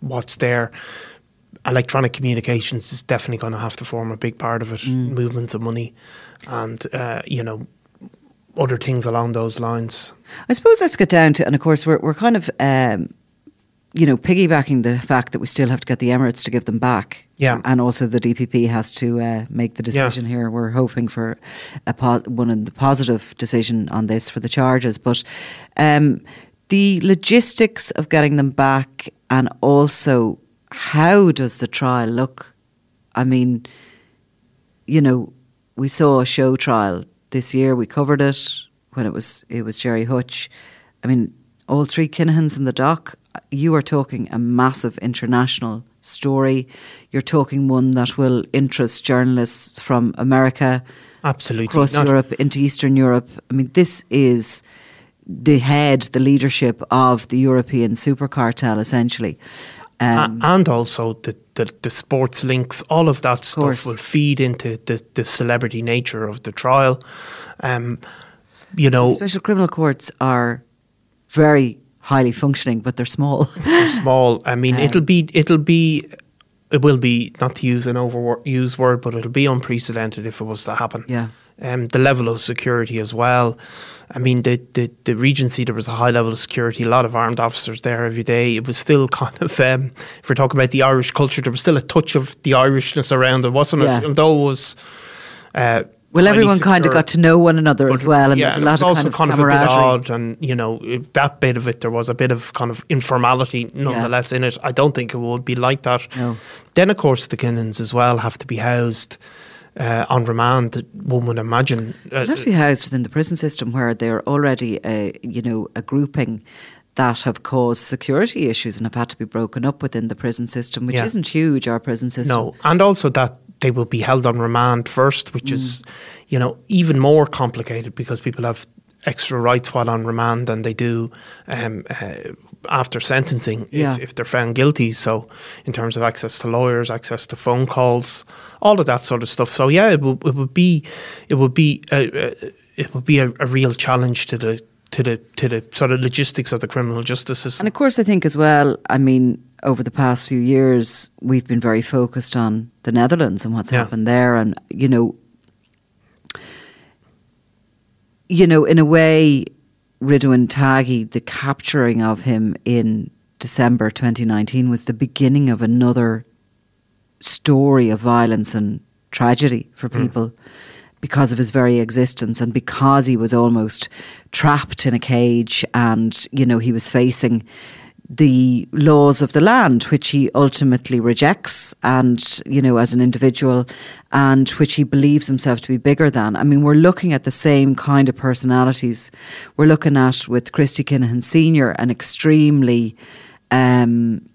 S1: what's there. Electronic communications is definitely going to have to form a big part of it. Mm. Movements of money, and uh, you know, other things along those lines.
S2: I suppose let's get down to, and of course, we're we're kind of um, you know, piggybacking the fact that we still have to get the Emirates to give them back.
S1: Yeah.
S2: And also the DPP has to uh, make the decision yeah. here. We're hoping for a po- one of the positive decision on this for the charges. But um, the logistics of getting them back and also how does the trial look? I mean, you know, we saw a show trial this year. We covered it when it was it was Gerry Hutch. I mean, all three Kinahans in the dock you are talking a massive international story. You're talking one that will interest journalists from America,
S1: absolutely
S2: across Not Europe into Eastern Europe. I mean, this is the head, the leadership of the European super cartel, essentially.
S1: Um, and also the, the, the, sports links, all of that stuff course. will feed into the, the celebrity nature of the trial. Um, you know,
S2: special criminal courts are very highly functioning, but they're small.
S1: they're small. I mean, um, it'll be it'll be it will be not to use an overused word, but it'll be unprecedented if it was to happen.
S2: Yeah.
S1: Um, the level of security as well. I mean, the, the, the Regency, there was a high level of security, a lot of armed officers there every day. It was still kind of, um, if we're talking about the Irish culture, there was still a touch of the Irishness around it, wasn't yeah. it? Although it was uh,
S2: well, everyone kind of got to know one another as well, and yeah, there's a lot of kind of kind of a bit odd,
S1: and you know that bit of it, there was a bit of kind of informality, nonetheless, yeah. in it. I don't think it would be like that.
S2: No.
S1: Then, of course, the Kinahans as well have to be housed. Uh, on remand, one would imagine.
S2: Uh, be housed within the prison system where they're already, a, you know, a grouping that have caused security issues and have had to be broken up within the prison system, which yeah. isn't huge, our prison system.
S1: No, and also that they will be held on remand first, which mm. is, you know, even more complicated because people have extra rights while on remand than they do um, uh, after sentencing
S2: yeah.
S1: if, if, they're found guilty. So, in terms of access to lawyers, access to phone calls, all of that sort of stuff. So, yeah, it would, it would be, it would be, a, a, it would be a, a real challenge to the to the to the sort of logistics of the criminal justice system.
S2: And of course, I think as well. I mean, over the past few years, we've been very focused on the Netherlands and what's
S1: Yeah.
S2: happened there, and you know, you know, in a way, Ridouan Taghi, the capturing of him in December 2019 was the beginning of another story of violence and tragedy for hmm. people because of his very existence and because he was almost trapped in a cage and you know he was facing the laws of the land which he ultimately rejects and you know as an individual and which he believes himself to be bigger than. I mean we're looking at the same kind of personalities. We're looking at with christy kinahan senior an extremely um,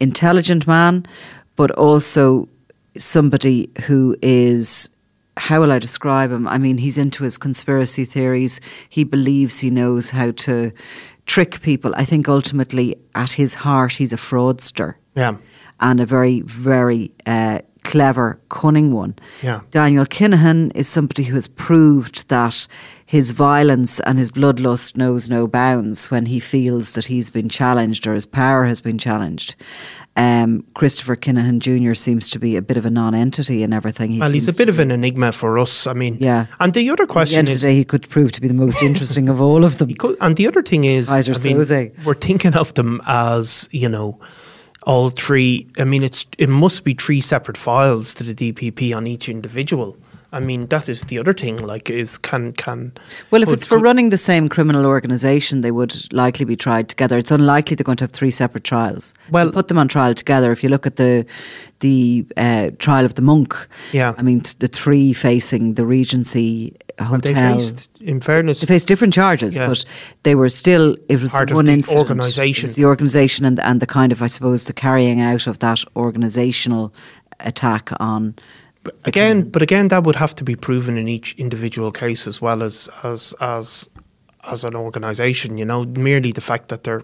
S2: intelligent man but also somebody who is how will I describe him? I mean, he's into his conspiracy theories. He believes he knows how to trick people. I think ultimately, at his heart, he's a fraudster
S1: yeah,
S2: and a very, very uh, clever, cunning one.
S1: Yeah.
S2: Daniel Kinahan is somebody who has proved that his violence and his bloodlust knows no bounds when he feels that he's been challenged or his power has been challenged. Um, Christopher Kinahan Jr. seems to be a bit of a non-entity in everything. He
S1: well, he's a bit of an enigma for us. I mean,
S2: Yeah.
S1: And the other
S2: the
S1: question
S2: of
S1: is,
S2: the day, he could prove to be the most interesting of all of them.
S1: Could- and the other thing is,
S2: Kaiser
S1: I mean, we're thinking of them as you know, all three. I mean, it's it must be three separate files to the DPP on each individual. I mean, that is the other thing. Like, is can can
S2: Well, if it's for running the same criminal organisation, they would likely be tried together. It's unlikely they're going to have three separate trials.
S1: Well-
S2: You put them on trial together. If you look at the the uh, trial of the monk,
S1: Yeah.
S2: I mean th- the three facing the Regency hotel.
S1: faced, in fairness,
S2: They faced different charges,
S1: Yeah.
S2: but they were still. It was
S1: Part
S2: one
S1: the
S2: incident.
S1: organisation.
S2: The organisation and and the kind of I suppose the carrying out of that organisational attack on.
S1: Again, but again, that would have to be proven in each individual case as well as as as as an organisation. You know, merely the fact that they're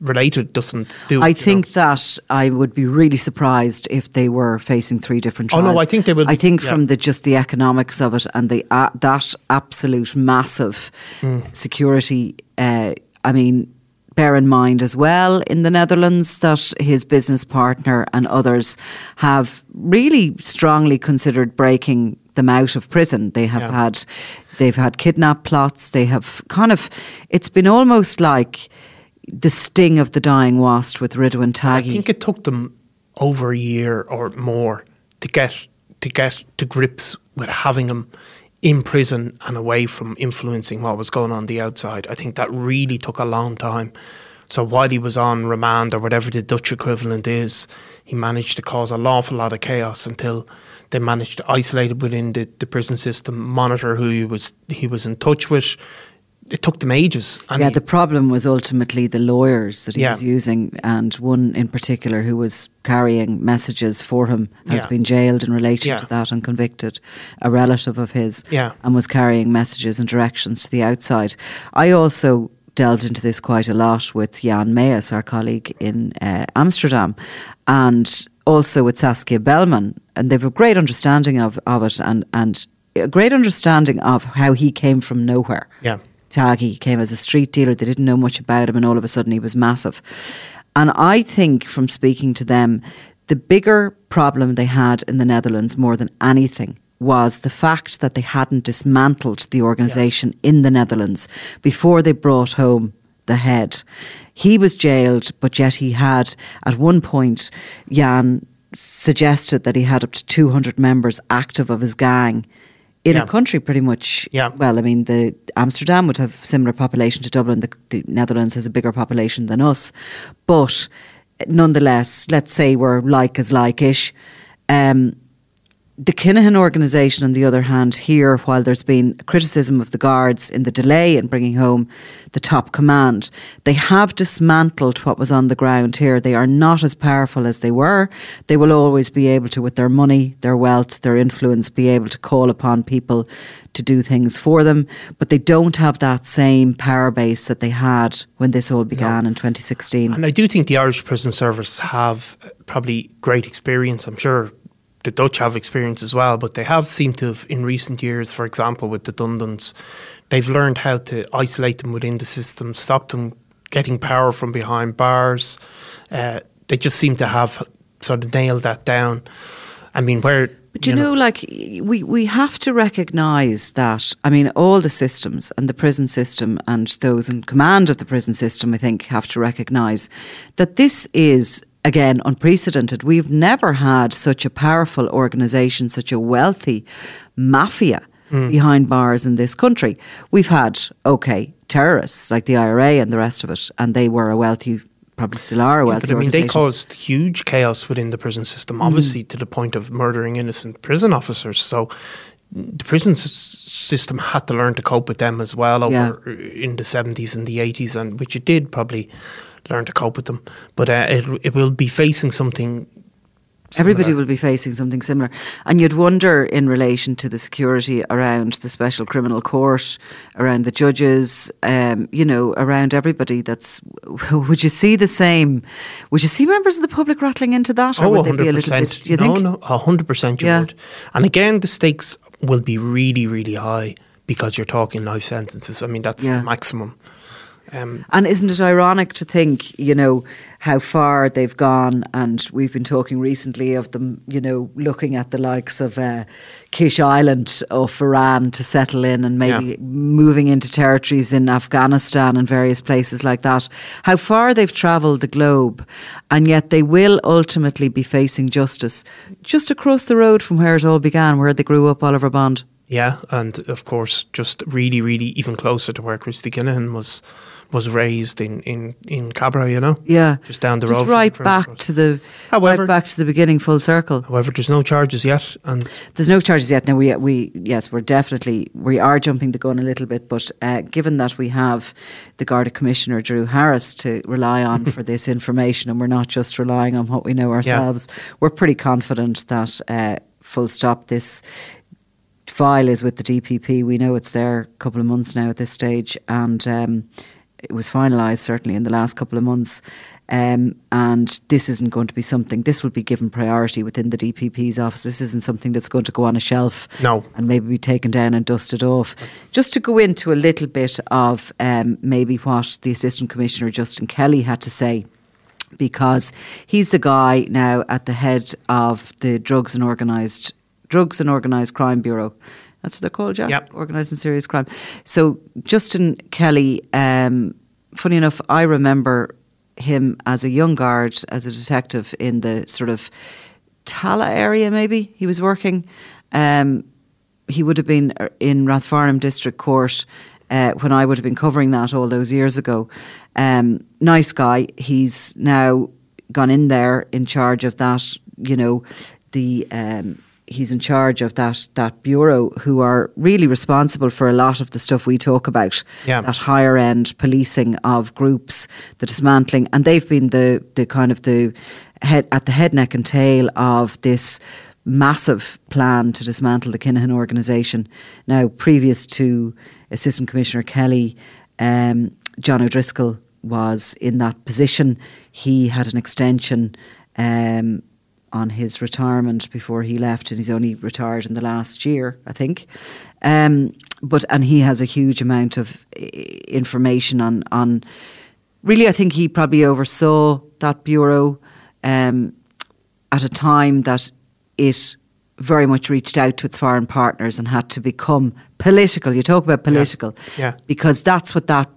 S1: related doesn't do.
S2: I
S1: it, you know.
S2: think that I would be really surprised if they were facing three different
S1: Oh, no, I think they will
S2: I think
S1: yeah.
S2: from the just the economics of it and the uh, that absolute massive
S1: Hmm.
S2: security. Uh, I mean. Bear in mind as well in the Netherlands that his business partner and others have really strongly considered breaking them out of prison. They have
S1: Yeah.
S2: had, they've had kidnap plots. They have kind of, it's been almost like the sting of the dying wasp with Ridouan
S1: I think it took them over a year or more to get to get to grips with having him in prison and away from influencing what was going on the outside. I think that really took a long time. So while he was on remand or whatever the Dutch equivalent is, he managed to cause an awful lot of chaos until they managed to isolate him within the, the prison system, monitor who he was he was in touch with. It took them ages. And
S2: yeah,
S1: he-
S2: the problem was ultimately the lawyers that he
S1: Yeah.
S2: was using, and one in particular who was carrying messages for him has
S1: Yeah.
S2: been jailed in relation
S1: Yeah.
S2: to that and convicted, a relative of his,
S1: Yeah.
S2: and was carrying messages and directions to the outside. I also delved into this quite a lot with Jan Meijers, our colleague in uh, Amsterdam, and also with Saskia Belleman, and they've a great understanding of, of it and, and a great understanding of how he came from nowhere.
S1: yeah.
S2: Taghi came as a street dealer. They didn't know much about him, and all of a sudden he was massive. And I think from speaking to them, the bigger problem they had in the Netherlands more than anything was the fact that they hadn't dismantled the organisation in the Netherlands before they brought home the head. He was jailed, but yet he had, at one point, Jan suggested that he had up to 200 members active of his gang in
S1: Yeah.
S2: a country pretty much
S1: Yeah.
S2: well, I mean, the Amsterdam would have similar population to Dublin. The, the Netherlands has a bigger population than us, but nonetheless, let's say we're like as like ish. Um, the Kinahan organisation, on the other hand, here, while there's been criticism of the guards in the delay in bringing home the top command, they have dismantled what was on the ground here. They are not as powerful as they were. They will always be able to, with their money, their wealth, their influence, be able to call upon people to do things for them. But they don't have that same power base that they had when this all began in 2016.
S1: And I do think the Irish Prison Service have uh, probably great experience. I'm sure the Dutch have experience as well, but they have seemed to have, in recent years, for example, with the Dundons, they've learned how to isolate them within the system, stop them getting power from behind bars. Uh, they just seem to have sort of nailed that down. I mean, where
S2: but you, you know, know, like we we have to recognise that. I mean, all the systems and the prison system and those in command of the prison system, I think, have to recognise that this is again unprecedented. We've never had such a powerful organisation, such a wealthy mafia. Mm. Behind bars in this country. We've had, okay, terrorists like the IRA and the rest of it, and they were a wealthy probably still are a wealthy
S1: yeah, I mean, they caused huge chaos within the prison system, obviously mm. to the point of murdering innocent prison officers. So the prison s- system had to learn to cope with them as well over yeah. in the 70s and the 80s, and which it did probably learn to cope with them. But uh, it, it will be facing something
S2: Similar. Everybody will be facing something similar. And you'd wonder, in relation to the security around the Special Criminal Court, around the judges, um, you know, around everybody that's. Would you see the same? Would you see members of the public rattling into that?
S1: Or oh, would 100%. they be a little bit. Do you no, think? no, 100% you yeah. would. And again, the stakes will be really, really high because you're talking life sentences. I mean, that's yeah. the maximum.
S2: Um, and isn't it ironic to think, you know, how far they've gone? And we've been talking recently of them, you know, looking at the likes of uh, Kish Island of Iran to settle in and maybe yeah. moving into territories in Afghanistan and various places like that. How far they've travelled the globe, and yet they will ultimately be facing justice just across the road from where it all began, where they grew up, Oliver Bond.
S1: Yeah, and of course, just really, really even closer to where Christy Kinahan was was raised in in in Cabra, you know.
S2: Yeah,
S1: just down the
S2: just
S1: road.
S2: right back to the however, right back to the beginning, full circle.
S1: However, there's no charges yet, and
S2: there's no charges yet. Now we we yes, we're definitely we are jumping the gun a little bit, but uh, given that we have the Garda Commissioner Drew Harris to rely on for this information, and we're not just relying on what we know ourselves, yeah. we're pretty confident that. Uh, full stop. This file is with the DPP. We know it's there a couple of months now at this stage, and um, it was finalised certainly in the last couple of months. Um, and this isn't going to be something. This will be given priority within the DPP's office. This isn't something that's going to go on a shelf.
S1: No,
S2: and maybe be taken down and dusted off. Just to go into a little bit of um, maybe what the Assistant Commissioner Justin Kelly had to say because he's the guy now at the head of the drugs and organised Drugs and Organised Crime Bureau. That's what they're called, yeah?
S1: Yep.
S2: Organised and Serious Crime. So Justin Kelly, um, funny enough, I remember him as a young guard, as a detective in the sort of Tallaght area, maybe. He was working. Um, he would have been in Rathfarnham District Court uh, when I would have been covering that all those years ago. Um, nice guy. He's now gone in there in charge of that, you know, the um, he's in charge of that that bureau who are really responsible for a lot of the stuff we talk about.
S1: Yeah.
S2: that higher end policing of groups the dismantling and they've been the the kind of the head at the head neck and tail of this massive plan to dismantle the Kinahan organisation now previous to assistant commissioner Kelly um, John O'Driscoll was in that position. He had an extension um, on his retirement before he left, and he's only retired in the last year, I think. Um, but and he has a huge amount of information on on. Really, I think he probably oversaw that bureau um, at a time that it very much reached out to its foreign partners and had to become political. You talk about political,
S1: yeah, yeah.
S2: because that's what that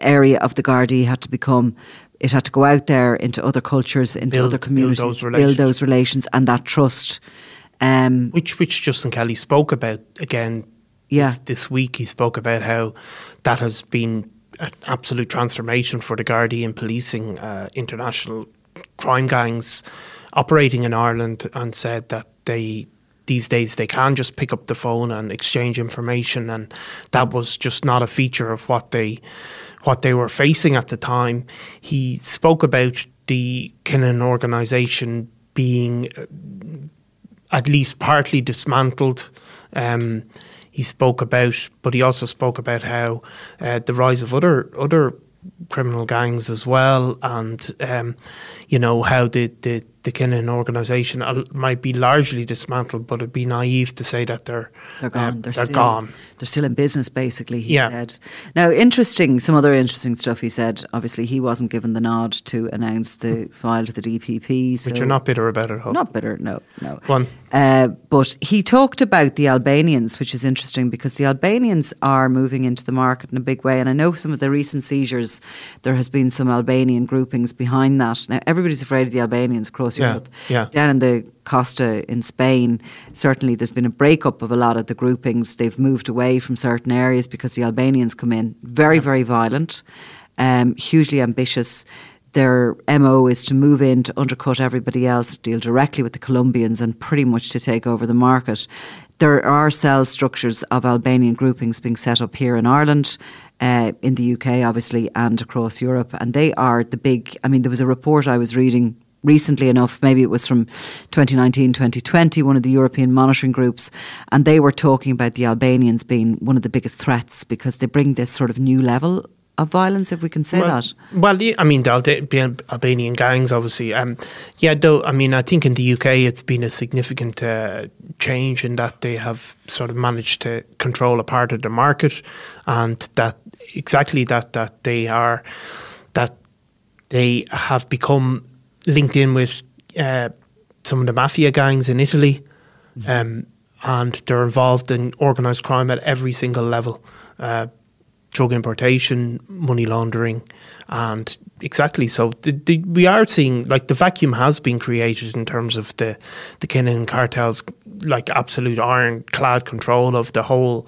S2: area of the Gardaí had to become it had to go out there into other cultures, into build, other communities,
S1: build those, build
S2: those relations and that trust. Um,
S1: which which Justin Kelly spoke about again
S2: yeah.
S1: this, this week. He spoke about how that has been an absolute transformation for the Gardaí in policing uh, international crime gangs operating in Ireland, and said that they these days they can just pick up the phone and exchange information, and that was just not a feature of what they what they were facing at the time. He spoke about the Kinahan organisation being uh, at least partly dismantled. Um, he spoke about, but he also spoke about how uh, the rise of other other criminal gangs as well, and um, you know how the, the the Kinahan organisation might be largely dismantled, but it'd be naive to say that they're
S2: they're gone.
S1: Uh,
S2: they're,
S1: they're
S2: still,
S1: gone.
S2: They're still in business, basically. He
S1: Yeah.
S2: said. Now, interesting. Some other interesting stuff. He said. Obviously, he wasn't given the nod to announce the file to the DPP. So
S1: But you're not bitter about it, Hull.
S2: not bitter. No, no.
S1: Go on.
S2: Uh, but he talked about the Albanians, which is interesting because the Albanians are moving into the market in a big way. And I know some of the recent seizures, there has been some Albanian groupings behind that. Now, everybody's afraid of the Albanians across
S1: Yeah,
S2: Europe.
S1: yeah.
S2: Down in the Costa in Spain, certainly there's been a breakup of a lot of the groupings. They've moved away from certain areas because the Albanians come in very, very violent, um, hugely ambitious. Their MO is to move in to undercut everybody else, deal directly with the Colombians, and pretty much to take over the market. There are cell structures of Albanian groupings being set up here in Ireland, uh, in the UK, obviously, and across Europe. And they are the big. I mean, there was a report I was reading recently enough, maybe it was from 2019, 2020, one of the European monitoring groups, and they were talking about the Albanians being one of the biggest threats because they bring this sort of new level of violence, if we can say
S1: well,
S2: that.
S1: Well, yeah, I mean, the Albanian gangs, obviously. Um, yeah, though, I mean, I think in the UK it's been a significant uh, change in that they have sort of managed to control a part of the market, and that exactly that that they are that they have become linked in with uh, some of the mafia gangs in Italy, um, and they're involved in organised crime at every single level. Uh, drug importation, money laundering, and exactly so. The, the, we are seeing like the vacuum has been created in terms of the the Kinahan cartels, like absolute ironclad control of the whole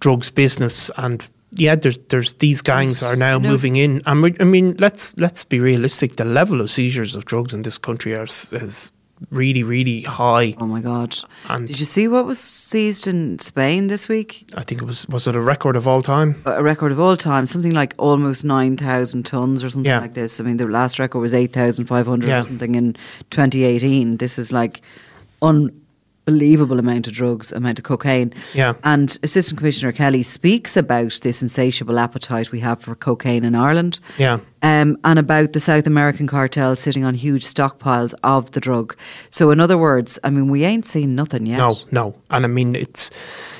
S1: drugs business and. Yeah, there's there's these gangs are now
S2: No.
S1: moving in, and we, I mean, let's let's be realistic. The level of seizures of drugs in this country are, is really really high.
S2: Oh my God.
S1: And-
S2: Did you see what was seized in Spain this week?
S1: I think it was was it a record of all time?
S2: A record of all time, something like almost 9,000 tonnes or something
S1: Yeah.
S2: like this. I mean, the last record was 8,500
S1: Yeah.
S2: or something in 2018. This is like unbelievable amount of drugs, amount of cocaine.
S1: Yeah.
S2: And Assistant Commissioner Kelly speaks about this insatiable appetite we have for cocaine in Ireland.
S1: Yeah.
S2: Um, and about the South American cartels sitting on huge stockpiles of the drug. So, in other words, I mean, we ain't seen nothing yet.
S1: No, no. And I mean, it's,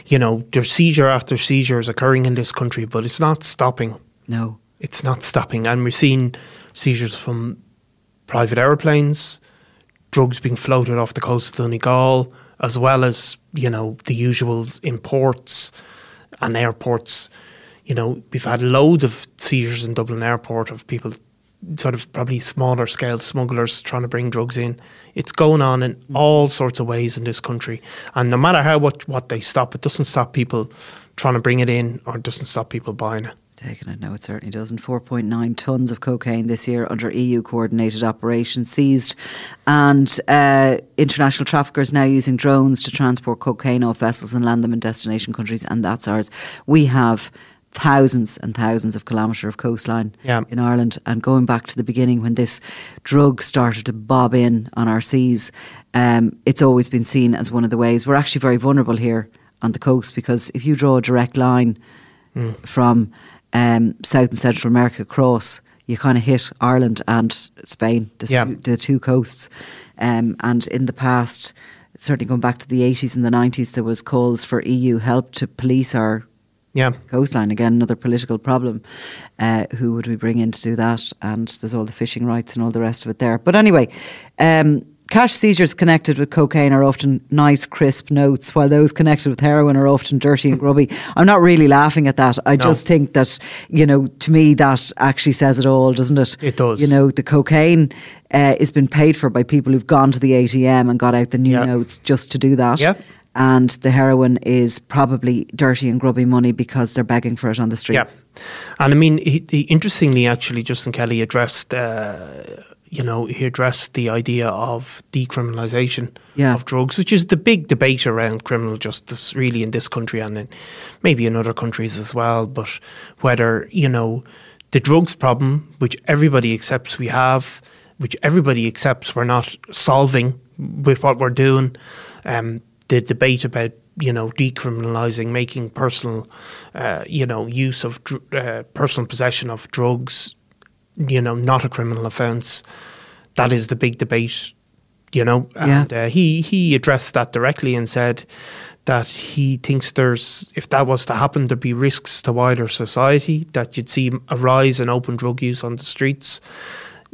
S1: you know, there's seizure after seizure is occurring in this country, but it's not stopping.
S2: No.
S1: It's not stopping. And we're seeing seizures from private aeroplanes, drugs being floated off the coast of Donegal, as well as, you know, the usual imports and airports. You know, we've had loads of seizures in Dublin Airport of people sort of probably smaller scale smugglers trying to bring drugs in. It's going on in mm. all sorts of ways in this country. And no matter how what, what they stop, it doesn't stop people trying to bring it in or it doesn't stop people buying it.
S2: Taking it, no, it certainly doesn't. 4.9 tonnes of cocaine this year under EU coordinated operation seized. And uh, international traffickers now using drones to transport cocaine off vessels and land them in destination countries, and that's ours. We have thousands and thousands of kilometre of coastline
S1: Yeah.
S2: in Ireland. And going back to the beginning when this drug started to bob in on our seas, um, it's always been seen as one of the ways. We're actually very vulnerable here on the coast because if you draw a direct line from um, South and Central America across, you kind of hit Ireland and Spain, the,
S1: Yeah.
S2: two, the two coasts. Um, and in the past, certainly going back to the 80s and the 90s, there was calls for EU help to police our
S1: Yeah.
S2: coastline. Again, another political problem. Uh, who would we bring in to do that? And there's all the fishing rights and all the rest of it there. But anyway, um, cash seizures connected with cocaine are often nice, crisp notes, while those connected with heroin are often dirty and grubby. I'm not really laughing at that. I just think that, you know, to me, that actually says it all, doesn't it?
S1: It does.
S2: You know, the cocaine uh, has been paid for by people who've gone to the ATM and got out the new
S1: Yeah.
S2: notes just to do that
S1: Yeah.
S2: and the heroin is probably dirty and grubby money because they're begging for it on the streets.
S1: Yeah. And I mean, he, he, interestingly, actually, Justin Kelly addressed, uh, you know, he addressed the idea of decriminalisation
S2: Yeah.
S1: of drugs, which is the big debate around criminal justice, really, in this country and in, maybe in other countries as well. But whether, you know, the drugs problem, which everybody accepts we have, which everybody accepts we're not solving with what we're doing, um, the debate about you know decriminalising, making personal, uh, you know, use of dr- uh, personal possession of drugs, you know, not a criminal offence. That is the big debate you know,
S2: Yeah.
S1: and uh, he he addressed that directly and said that he thinks there's if that was to happen, there'd be risks to wider society that you'd see a rise in open drug use on the streets.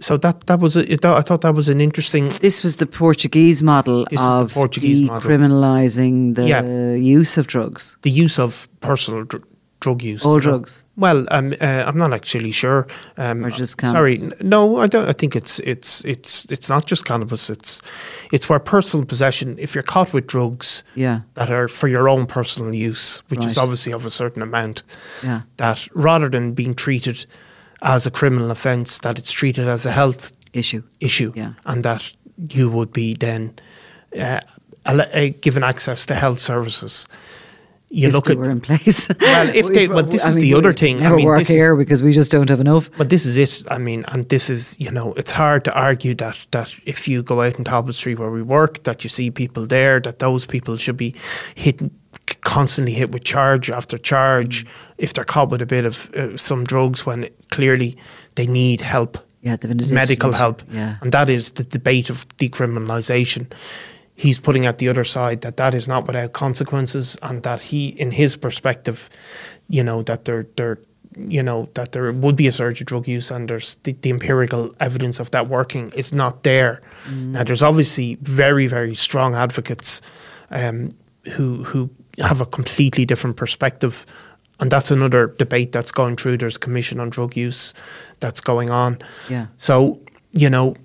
S1: So that that was a, I thought that was an interesting.
S2: This was the Portuguese model
S1: This is the
S2: of
S1: Portuguese model.
S2: decriminalising the
S1: Yeah.
S2: use of drugs,
S1: the use of personal dr- drug use.
S2: all drugs.
S1: Well, um, uh, I'm not actually sure. Um,
S2: Or just
S1: sorry,
S2: cannabis?
S1: n- no, I don't. I think it's it's it's it's not just cannabis. It's it's where personal possession. If you're caught with drugs
S2: Yeah,
S1: that are for your own personal use, which is obviously of a certain amount,
S2: yeah,
S1: that rather than being treated as a criminal offence, that it's treated as a health
S2: issue.
S1: issue,
S2: Yeah.
S1: and that you would be then uh, uh, given access to health services. You
S2: if
S1: look
S2: they
S1: at
S2: were in place.
S1: Well, if
S2: We
S1: they- but this
S2: I
S1: is
S2: mean,
S1: the other thing. I
S2: Never
S1: mean,
S2: work
S1: this is-
S2: here because we just don't have enough.
S1: But this is it. I mean, and this is you know, it's hard to argue that that if you go out in Talbot Street where we work, that you see people there, that those people should be hit constantly hit with charge after charge if they're caught with a bit of uh, some drugs when clearly they need help,
S2: Yeah, they've been addicted
S1: medical help,
S2: Yeah,
S1: and that is the debate of decriminalisation. He's putting at the other side that that is not without consequences, and that he, in his perspective, you know that there, there, you know that there would be a surge of drug use, and there's the, the empirical evidence of that working is not there. Now, there's obviously very, very strong advocates um, who who have a completely different perspective. And that's another debate that's going through. There's a commission on drug use that's going on.
S2: yeah,
S1: So you know,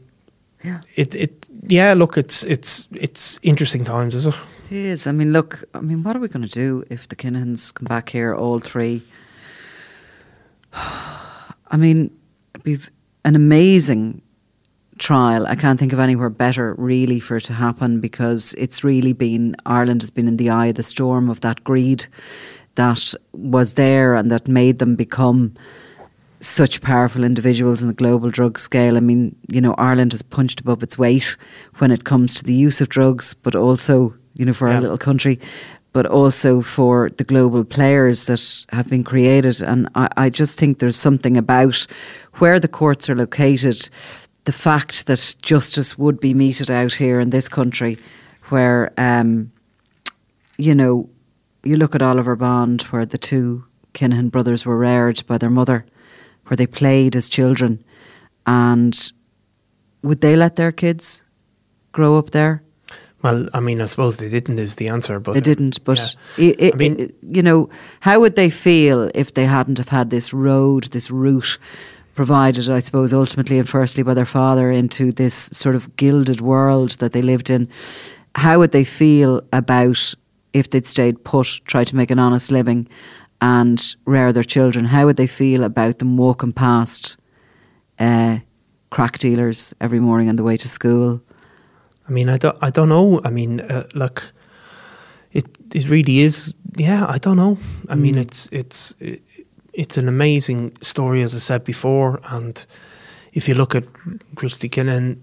S2: yeah.
S1: it it yeah. Look, it's it's it's interesting times, is it?
S2: It is. I mean, look. I mean, what are we going to do if the Kinahans come back here, all three? I mean, we've an amazing trial. I can't think of anywhere better, really, for it to happen because it's really been Ireland has been in the eye of the storm of that greed that was there and that made them become such powerful individuals in the global drug scale. I mean, you know, Ireland has punched above its weight when it comes to the use of drugs, but also, you know, for
S1: Yeah.
S2: our little country, but also for the global players that have been created. And I, I just think there's something about where the courts are located, the fact that justice would be meted out here in this country, where, um, you know, you look at Oliver Bond, where the two Kinahan brothers were reared by their mother, where they played as children, and would they let their kids grow up there?
S1: Well, I mean, I suppose they didn't. Is the answer, but
S2: They didn't, but
S1: yeah.
S2: i i
S1: I mean-
S2: i- you know, how would they feel if they hadn't have had this road, this route provided, I suppose, ultimately and firstly by their father into this sort of gilded world that they lived in? How would they feel about if they'd stayed put, tried to make an honest living, and rear their children? How would they feel about them walking past uh, crack dealers every morning on the way to school?
S1: I mean, I don't, I don't know. I mean, uh, look, it it really is. Yeah, I don't know. I mean, it's it's it, it's an amazing story, as I said before. And if you look at Christy Kinahan,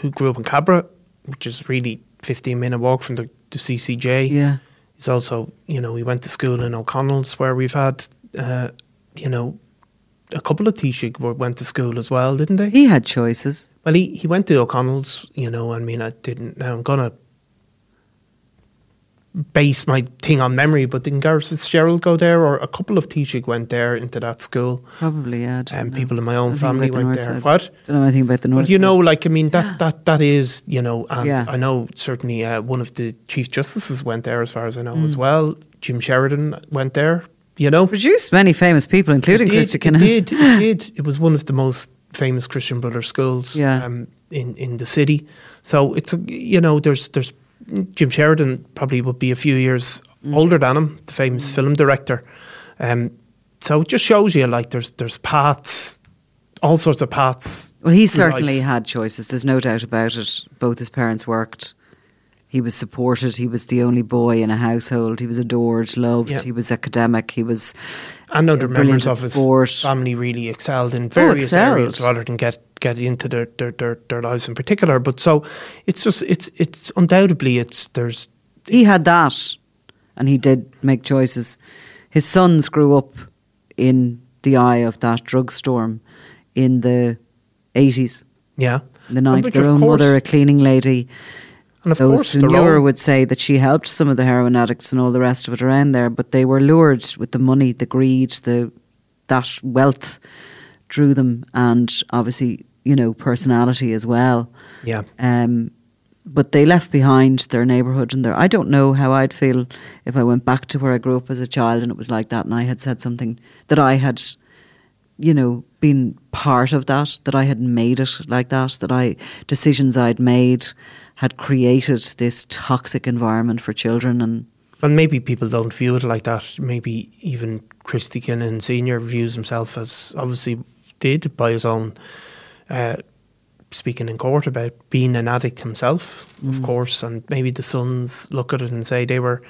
S1: who grew up in Cabra, which is really fifteen minute walk from the, the CCJ.
S2: Yeah.
S1: He's also, you know, he went to school in O'Connell's, where we've had, uh, you know, a couple of Taoiseach went to school as well, didn't they?
S2: He had choices.
S1: Well, he, he went to O'Connell's, you know, I mean, I didn't, now I'm going to base my thing on memory, but didn't Garret FitzGerald go there? Or a couple of Taoiseach went there into that school.
S2: Probably, yeah.
S1: And
S2: know.
S1: people in my own family
S2: the
S1: went there.
S2: side.
S1: What?
S2: Don't know anything about the north.
S1: But you know, like I mean, that that that is, you know, and
S2: Yeah.
S1: I know certainly uh, one of the chief justices went there, as far as I know,
S2: Mm.
S1: as well. Jim Sheridan went there. You know,
S2: produced many famous people, including
S1: did, it did, it did. It was one of the most famous Christian Brothers schools
S2: Yeah.
S1: um, in in the city. So it's you know, there's there's Jim Sheridan probably would be a few years
S2: Mm.
S1: older than him, the famous film director. Um, so it just shows you like there's there's paths, all sorts of paths.
S2: Well, he certainly
S1: life.
S2: had choices. There's no doubt about it. Both his parents worked. He was supported. He was the only boy in a household. He was adored, loved.
S1: Yeah.
S2: He was academic. He was
S1: and other members of his
S2: sport.
S1: family really excelled in oh, various
S2: excelled.
S1: areas rather than get get into their, their their their lives in particular. But so it's just it's it's undoubtedly it's there's
S2: he had that, and he did make choices. His sons grew up in the eye of that drug storm in the eighties.
S1: yeah
S2: in the night.
S1: which
S2: Their own
S1: course-
S2: mother, a cleaning lady.
S1: And of
S2: Those
S1: course,
S2: who knew her would say that she helped some of the heroin addicts and all the rest of it around there, but they were lured with the money, the greed, the that wealth drew them, and obviously, you know, personality as well.
S1: yeah.
S2: Um, but they left behind their neighbourhood and their. I don't know how I'd feel if I went back to where I grew up as a child and it was like that, and I had said something that I had, you know, been part of that, that I had made it like that, that I decisions I'd made had created this toxic environment for children, and
S1: And maybe people don't view it like that. Maybe even Christy Kinahan Senior views himself as obviously did by his own uh, speaking in court about being an addict himself,
S2: Mm.
S1: of course. And maybe the sons look at it and say they were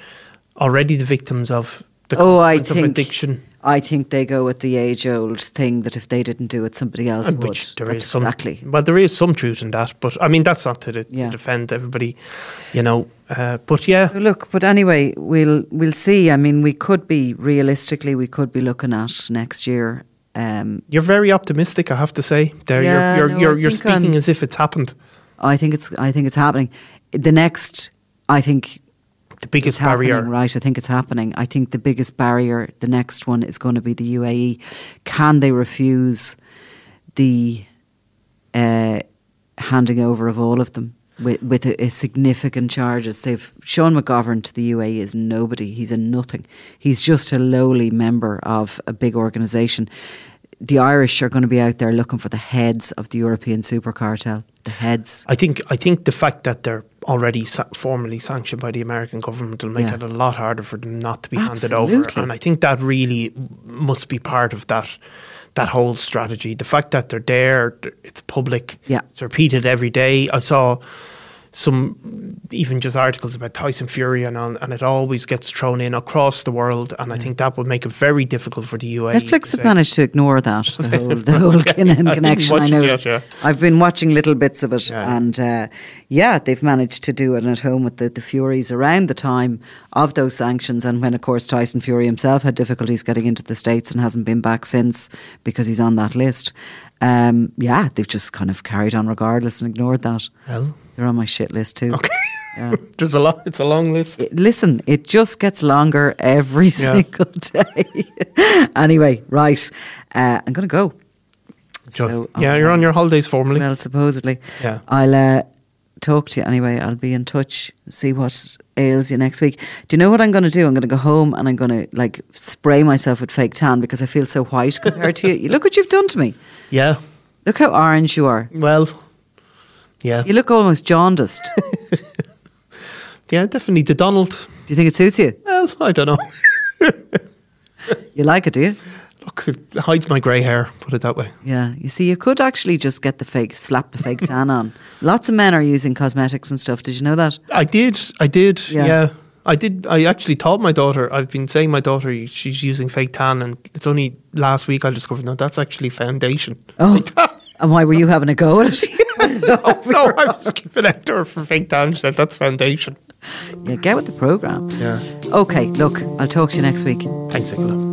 S1: already the victims of the
S2: Oh, I
S1: of
S2: think
S1: addiction.
S2: I think they go with the age-old thing that if they didn't do it, somebody else
S1: And
S2: would.
S1: which there
S2: That's
S1: is some,
S2: exactly.
S1: well, there is some truth in that, but I mean that's not to, the,
S2: Yeah.
S1: to defend everybody, you know. Uh, but yeah,
S2: So look, but anyway, we'll we'll see. I mean, we could be realistically, we could be looking at next year. Um,
S1: you're very optimistic, I have to say. There,
S2: Yeah,
S1: you're you're you're, you're
S2: think I'm-
S1: speaking as if it's happened.
S2: I think it's I think it's happening. The next, I think
S1: The biggest
S2: it's happening,
S1: barrier.
S2: right? I think it's happening. I think the biggest barrier, the next one, is going to be the UAE. Can they refuse the uh, handing over of all of them with, with a, a significant charges? They've Sean McGovern to the UAE is nobody. He's a nothing. He's just a lowly member of a big organisation. The Irish are going to be out there looking for the heads of the European super cartel. The heads.
S1: I think I think the fact that they're already sa- formally sanctioned by the American government will make
S2: Yeah.
S1: it a lot harder for them not to be handed over, and I think that really must be part of that that whole strategy. The fact that they're there, it's public,
S2: Yeah.
S1: it's repeated every day. I saw some even just articles about Tyson Fury and all, and it always gets thrown in across the world, and I think that would make it very difficult for the UAE.
S2: Netflix have managed to ignore that the whole the whole Kinahan
S1: I
S2: connection. I know
S1: yet, yeah.
S2: I've been watching little bits of it,
S1: Yeah.
S2: and uh, yeah, they've managed to do it at home with the, the Furies around the time of those sanctions, and when of course Tyson Fury himself had difficulties getting into the states and hasn't been back since because he's on that list. Um, yeah, they've just kind of carried on regardless and ignored that.
S1: Well,
S2: They're on my shit list too.
S1: okay.
S2: Yeah.
S1: There's a lot. It's a long list.
S2: It- listen, it just gets longer every
S1: Yeah.
S2: single day. anyway, right. Uh, I'm going to go.
S1: So,
S2: So,
S1: yeah,
S2: um,
S1: you're on your holidays formally.
S2: Well, supposedly.
S1: Yeah.
S2: I'll uh, talk to you anyway. I'll be in touch, see what ails you next week. Do you know what I'm going to do? I'm going to go home and I'm going to like spray myself with fake tan because I feel so white compared to you. you. Look what you've done to me.
S1: yeah.
S2: Look how orange you are.
S1: Well, yeah.
S2: You look almost jaundiced.
S1: Yeah, definitely. The Donald.
S2: do you think it suits you?
S1: Well, I don't know.
S2: You like it, do you?
S1: Look, it hides my grey hair. Put it that way.
S2: Yeah, you see, you could actually just get the fake, slap the fake tan on. Lots of men are using cosmetics and stuff. Did you know that?
S1: I did. I did.
S2: Yeah.
S1: Yeah. I did. I actually taught my daughter. I've been saying my daughter she's using fake tan, and it's only last week I discovered no, that's actually foundation.
S2: Oh, and why were you having a go at it?
S1: no, no, I was giving it to her for fake tan. She said that's foundation.
S2: yeah, get with the program.
S1: Yeah.
S2: Okay, look, I'll talk to you next week.
S1: Thanks, Nicola.